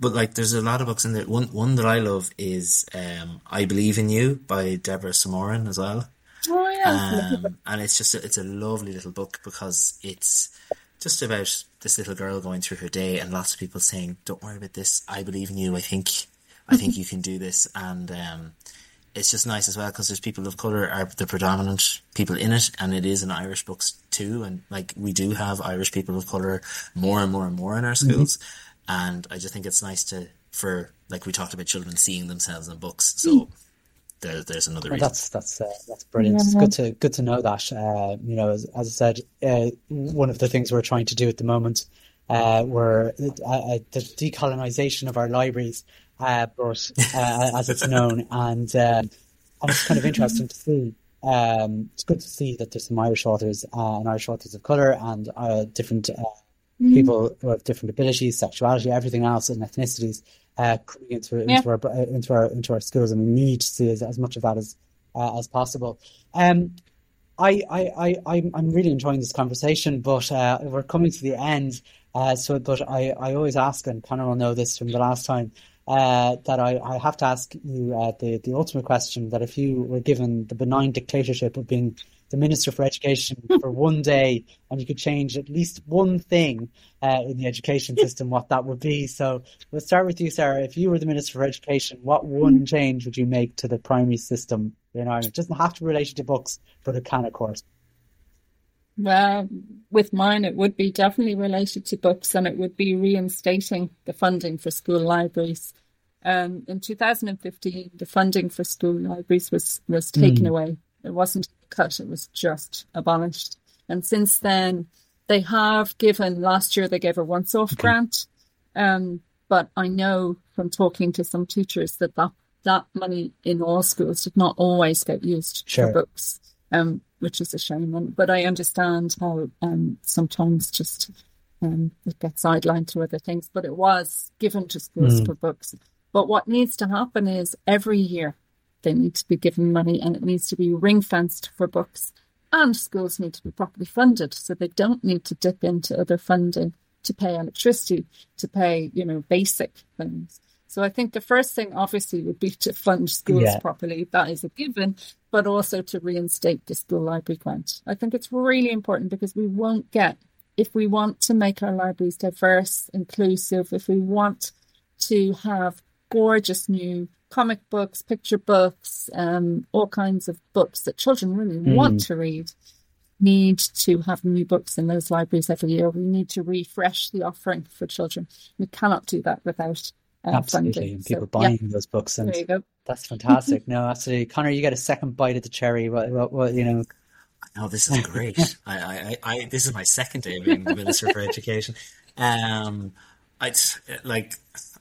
but like there's a lot of books in there. One one that I love is um, I Believe in You by Deborah Somorin as well. Oh yeah, um, and it's just a, it's a lovely little book because it's just about this little girl going through her day and lots of people saying, "Don't worry about this. I believe in you. I think I think you can do this." And um, it's just nice as well because there's people of color are the predominant people in it, and it is an Irish books too. And like we do have Irish people of color more and more and more in our mm-hmm. schools. Mm-hmm and I just think it's nice to for like we talked about children seeing themselves in books. So mm. there, there's another reason. That's that's uh, that's brilliant. Yeah. It's good to good to know that. Uh, you know, as, as I said, uh, one of the things we're trying to do at the moment, uh, we're uh, uh, the decolonization of our libraries, but as it's known, [LAUGHS] and and it's kind of interesting to see. Um, it's good to see that there's some Irish authors and Irish authors of color and different mm-hmm. people who have different abilities, sexuality, everything else, and ethnicities uh, coming into, yeah. into, our, uh, into our into our schools, and we need to see as, as much of that as uh, as possible. Um, I, I, I, I'm really enjoying this conversation, but uh, we're coming to the end. Uh, so, but I, I always ask, and Conor will know this from the last time, uh, that I, I have to ask you uh, the, the ultimate question that if you were given the benign dictatorship of being the Minister for Education [LAUGHS] for one day and you could change at least one thing uh, in the education system, what that would be. So we'll start with you, Sarah. If you were the Minister for Education, what one change would you make to the primary system in Ireland? It doesn't have to relate to books, but it can, of course. Well, with mine, it would be definitely related to books and it would be reinstating the funding for school libraries. Um, in 2015, the funding for school libraries was, was taken mm. away. It wasn't cut, it was just abolished. And since then, they have given, last year they gave a once off okay. grant. Um, but I know from talking to some teachers that that, that money in all schools did not always get used sure. for books. Um, which is a shame. but I understand how um, sometimes just um, it gets sidelined to other things. But it was given to schools mm. for books. But what needs to happen is every year they need to be given money and it needs to be ring fenced for books. And schools need to be properly funded so they don't need to dip into other funding to pay electricity, to pay, you know, basic things. So I think the first thing obviously would be to fund schools yeah. properly. That is a given, but also to reinstate the school library grant. I think it's really important because we won't get, if we want to make our libraries diverse, inclusive, if we want to have gorgeous new comic books, picture books, um, all kinds of books that children really mm. want to read, need to have new books in those libraries every year. We need to refresh the offering for children. We cannot do that without uh, absolutely, funding. and people so, buying yeah. those books, and that's fantastic. [LAUGHS] no, absolutely, Conor, you get a second bite at the cherry. What, what, what you know? Oh, this is great. [LAUGHS] I, I, I, this is my second day being the Minister for Education. Um, I like,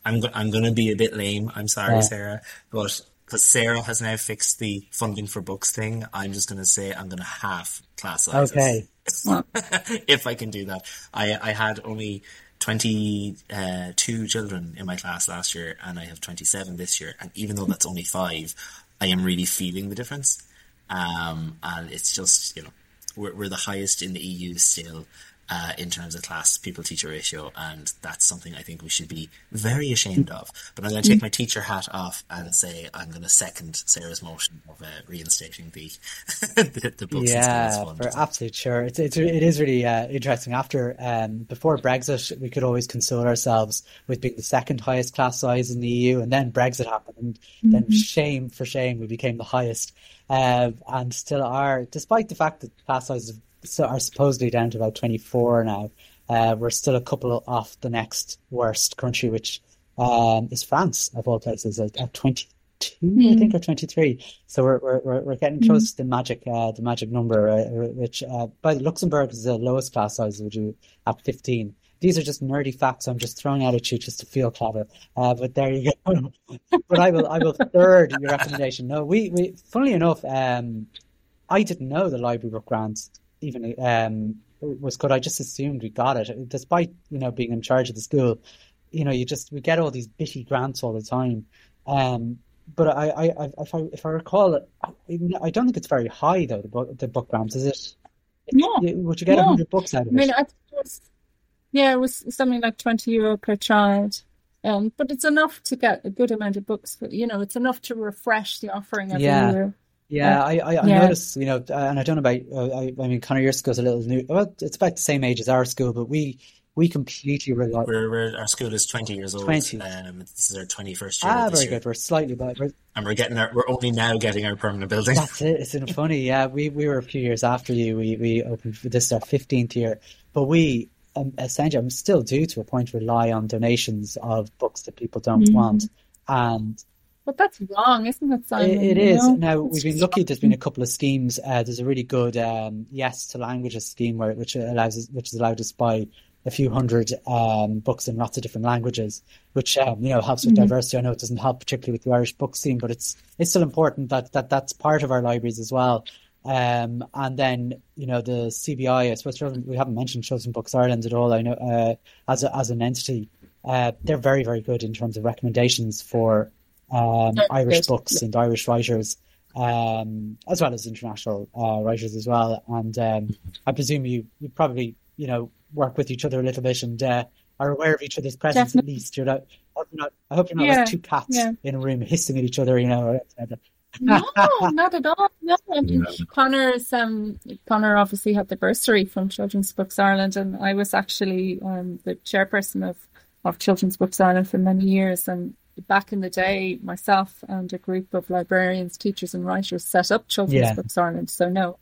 I'm, I'm going to be a bit lame. I'm sorry, yeah. Sarah, but because Sarah has now fixed the funding for books thing, I'm just going to say I'm going to half class sizes. Okay. [LAUGHS] if I can do that, I, I had only 22 uh, children in my class last year and I have 27 this year. And even though that's only five, I am really feeling the difference. Um, and it's just, you know, we're, we're the highest in the EU still uh, in terms of class people teacher ratio, and that's something I think we should be very ashamed of. But I'm going to take my teacher hat off and say I'm going to second Sarah's motion of uh, reinstating the [LAUGHS] the, the books. Yeah, for absolute sure. It's, it's it is really uh, interesting. After um, before Brexit, we could always console ourselves with being the second highest class size in the EU, and then Brexit happened, and mm-hmm. then shame for shame, we became the highest. Uh, and still are, despite the fact that class sizes so are supposedly down to about 24 now. Uh, we're still a couple off the next worst country, which um, is France, of all places, at, at 22, mm. I think, or 23. So we're we're we're getting close mm. to the magic uh, the magic number, uh, which uh, by Luxembourg is the lowest class size, would you at 15. These are just nerdy facts I'm just throwing out at you just to feel clever. Uh, but there you go. [LAUGHS] but I will I will third your recommendation. No, we we funnily enough, um, I didn't know the library book grants even um, was good. I just assumed we got it, despite you know being in charge of the school. You know, you just we get all these bitty grants all the time. Um, but I, I, I, if I, if I recall, I, I don't think it's very high though. The book, the book grants, is it? No. Would you get a no. hundred books out of it? I mean, I was, yeah, it was something like twenty euro per child. Um, but it's enough to get a good amount of books. But you know, it's enough to refresh the offering every yeah. year. Yeah, I, I, I yeah. noticed, you know, and I don't know about, uh, I, I mean, Conor, your school's a little new. Well, it's about the same age as our school, but we we completely rely. We're, we're, our school is 20 years old. 20. Um, this is our 21st year. Ah, very year. good. We're slightly better. We're, and we're getting our, we're only now getting our permanent building. That's it. It's funny. Yeah, we, we were a few years after you. We, we opened, this is our 15th year, but we, um, essentially, I'm still due to a point rely on donations of books that people don't mm. want. And but that's wrong, isn't it, Simon? it, it is. Know? Now, we've been lucky. There's been a couple of schemes. Uh, there's a really good um, Yes to Languages scheme where which allows us, which has allowed us to buy a few hundred um, books in lots of different languages, which um, you know helps with mm-hmm. diversity. I know it doesn't help particularly with the Irish book scene, but it's it's still important that, that that's part of our libraries as well. Um, and then you know the CBI. I suppose we haven't mentioned Children's Books Ireland at all. I know uh, as a, as an entity, uh, they're very very good in terms of recommendations for um, Irish books and Irish writers, um, as well as international uh, writers as well. And um, I presume you you probably you know work with each other a little bit and uh, are aware of each other's presence Definitely. at least. You're not, not, I hope you're not yeah, like two cats yeah. in a room hissing at each other. You know. no, not at all. No, Conor's um, Conor obviously had the bursary from Children's Books Ireland, and I was actually um, the chairperson of of Children's Books Ireland for many years, and back in the day, myself and a group of librarians, teachers, and writers set up Children's yeah. Books Ireland. So no,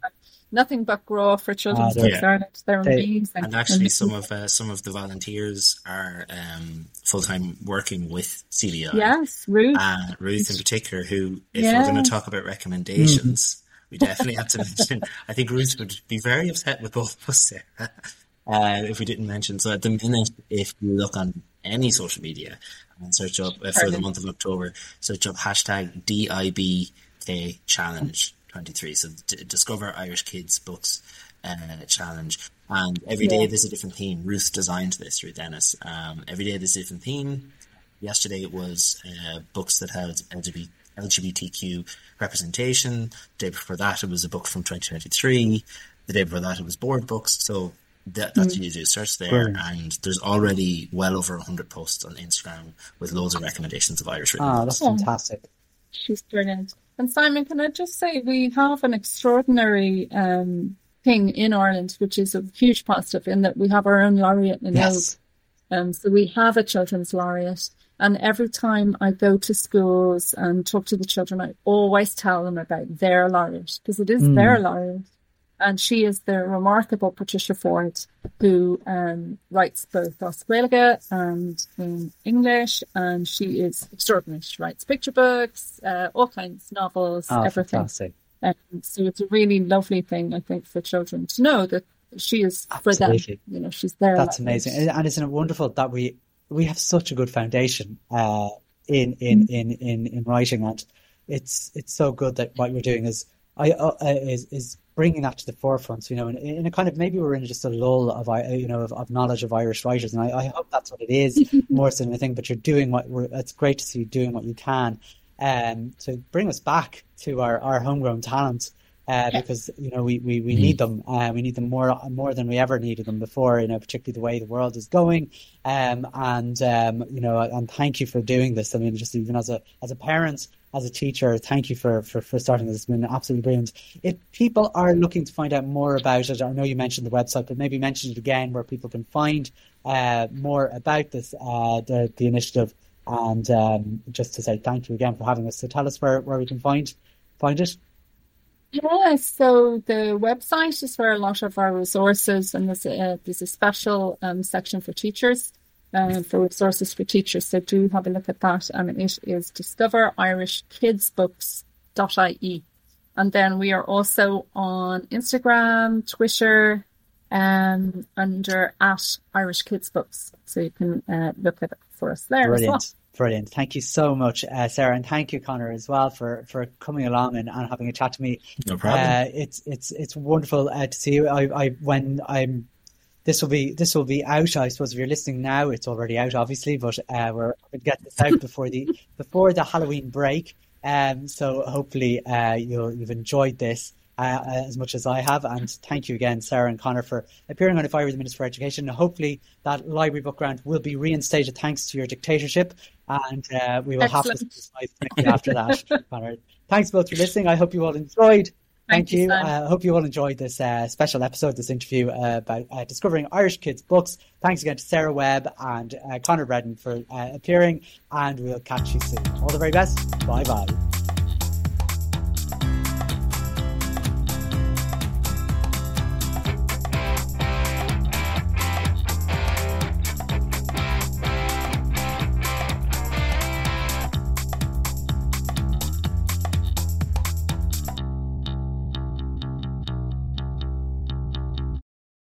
nothing but grow for children's books yeah. Ireland. They're they, amazing. And actually, some of uh, some of the volunteers are um, full time working with CBI. Yes, Ruth. Uh, Ruth in particular, who, if yeah. we're going to talk about recommendations, mm. we definitely have to [LAUGHS] mention. I think Ruth would be very upset with both of us there. [LAUGHS] Uh, if we didn't mention. So at the minute, if you look on any social media and search up uh, for the month of October, search up hashtag DIBK challenge 23. So D- Discover Irish Kids Books uh, Challenge. And every day yeah. there's a different theme. Ruth designed this, Ruth Dennis. Um, every day there's a different theme. Yesterday it was uh, books that had LGBT, LGBTQ representation. The day before that it was a book from 2023. The day before that it was board books. So that, that's mm. what you do. Search there, Brilliant. and there's already well over 100 posts on Instagram with loads of recommendations of Irish written Ah, that's fantastic. She's brilliant. And Simon, can I just say we have an extraordinary um, thing in Ireland, which is a huge positive in that we have our own laureate in yes. Um, so we have a children's laureate. And every time I go to schools and talk to the children, I always tell them about their laureate because it is mm. their laureate and she is the remarkable Patricia Forde, who um, writes both as Gaeilge and in English, and she is extraordinary. She writes picture books, uh, all kinds, of novels, oh, everything. Fantastic. Um, so it's a really lovely thing, I think, for children to know that she is Absolutely. for them. You know, she's there. That's amazing, and isn't it wonderful that we we have such a good foundation uh, in in, mm-hmm. in in in writing, and it's it's so good that what you're doing is I uh, is is bringing that to the forefront, you know, in, in a kind of maybe we're in just a lull of you know of, of knowledge of Irish writers, and I, I, hope that's what it is [LAUGHS] more so than anything. But you're doing what we're, it's great to see you doing what you can, um, to bring us back to our, our homegrown talent. Uh, because you know we, we, we mm. need them. Uh, we need them more more than we ever needed them before. You know, particularly the way the world is going. Um, and um, you know, and thank you for doing this. I mean, just even as a as a parent, as a teacher, thank you for, for, for starting this. It's been absolutely brilliant. If people are looking to find out more about it, I know you mentioned the website, but maybe mention it again where people can find uh, more about this, uh, the, the initiative. And um, just to say thank you again for having us. So tell us where, where we can find find it. Yeah, so the website is where a lot of our resources, and there's a, there's a special um, section for teachers um, for resources for teachers. So do have a look at that. And it is discoveririshkidsbooks.ie. And then we are also on Instagram, Twitter, um, under at Irish Kids Books. So you can uh, look at it for us there Brilliant. as well. Brilliant. Thank you so much, uh, Sarah, and thank you, Conor, as well for, for coming along and, and having a chat to me. No problem. Uh, it's it's it's wonderful uh, to see you. I, I when I'm this will be this will be out. I suppose if you're listening now, it's already out, obviously, but uh, we're going to get this out before the before the Halloween break. Um, so hopefully uh, you'll you've enjoyed this. Uh, as much as I have, and thank you again, Sarah and Conor, for appearing on If I Were the Minister for Education. And hopefully, that library book grant will be reinstated thanks to your dictatorship, and uh, we will Excellent. have to decide after that. [LAUGHS] Conor, thanks both for listening. I hope you all enjoyed. Thank, you. I uh, hope you all enjoyed this uh, special episode, this interview uh, about uh, discovering Irish kids' books. Thanks again to Sarah Webb and uh, Conor Bredin for uh, appearing, and we'll catch you soon. All the very best. Bye bye.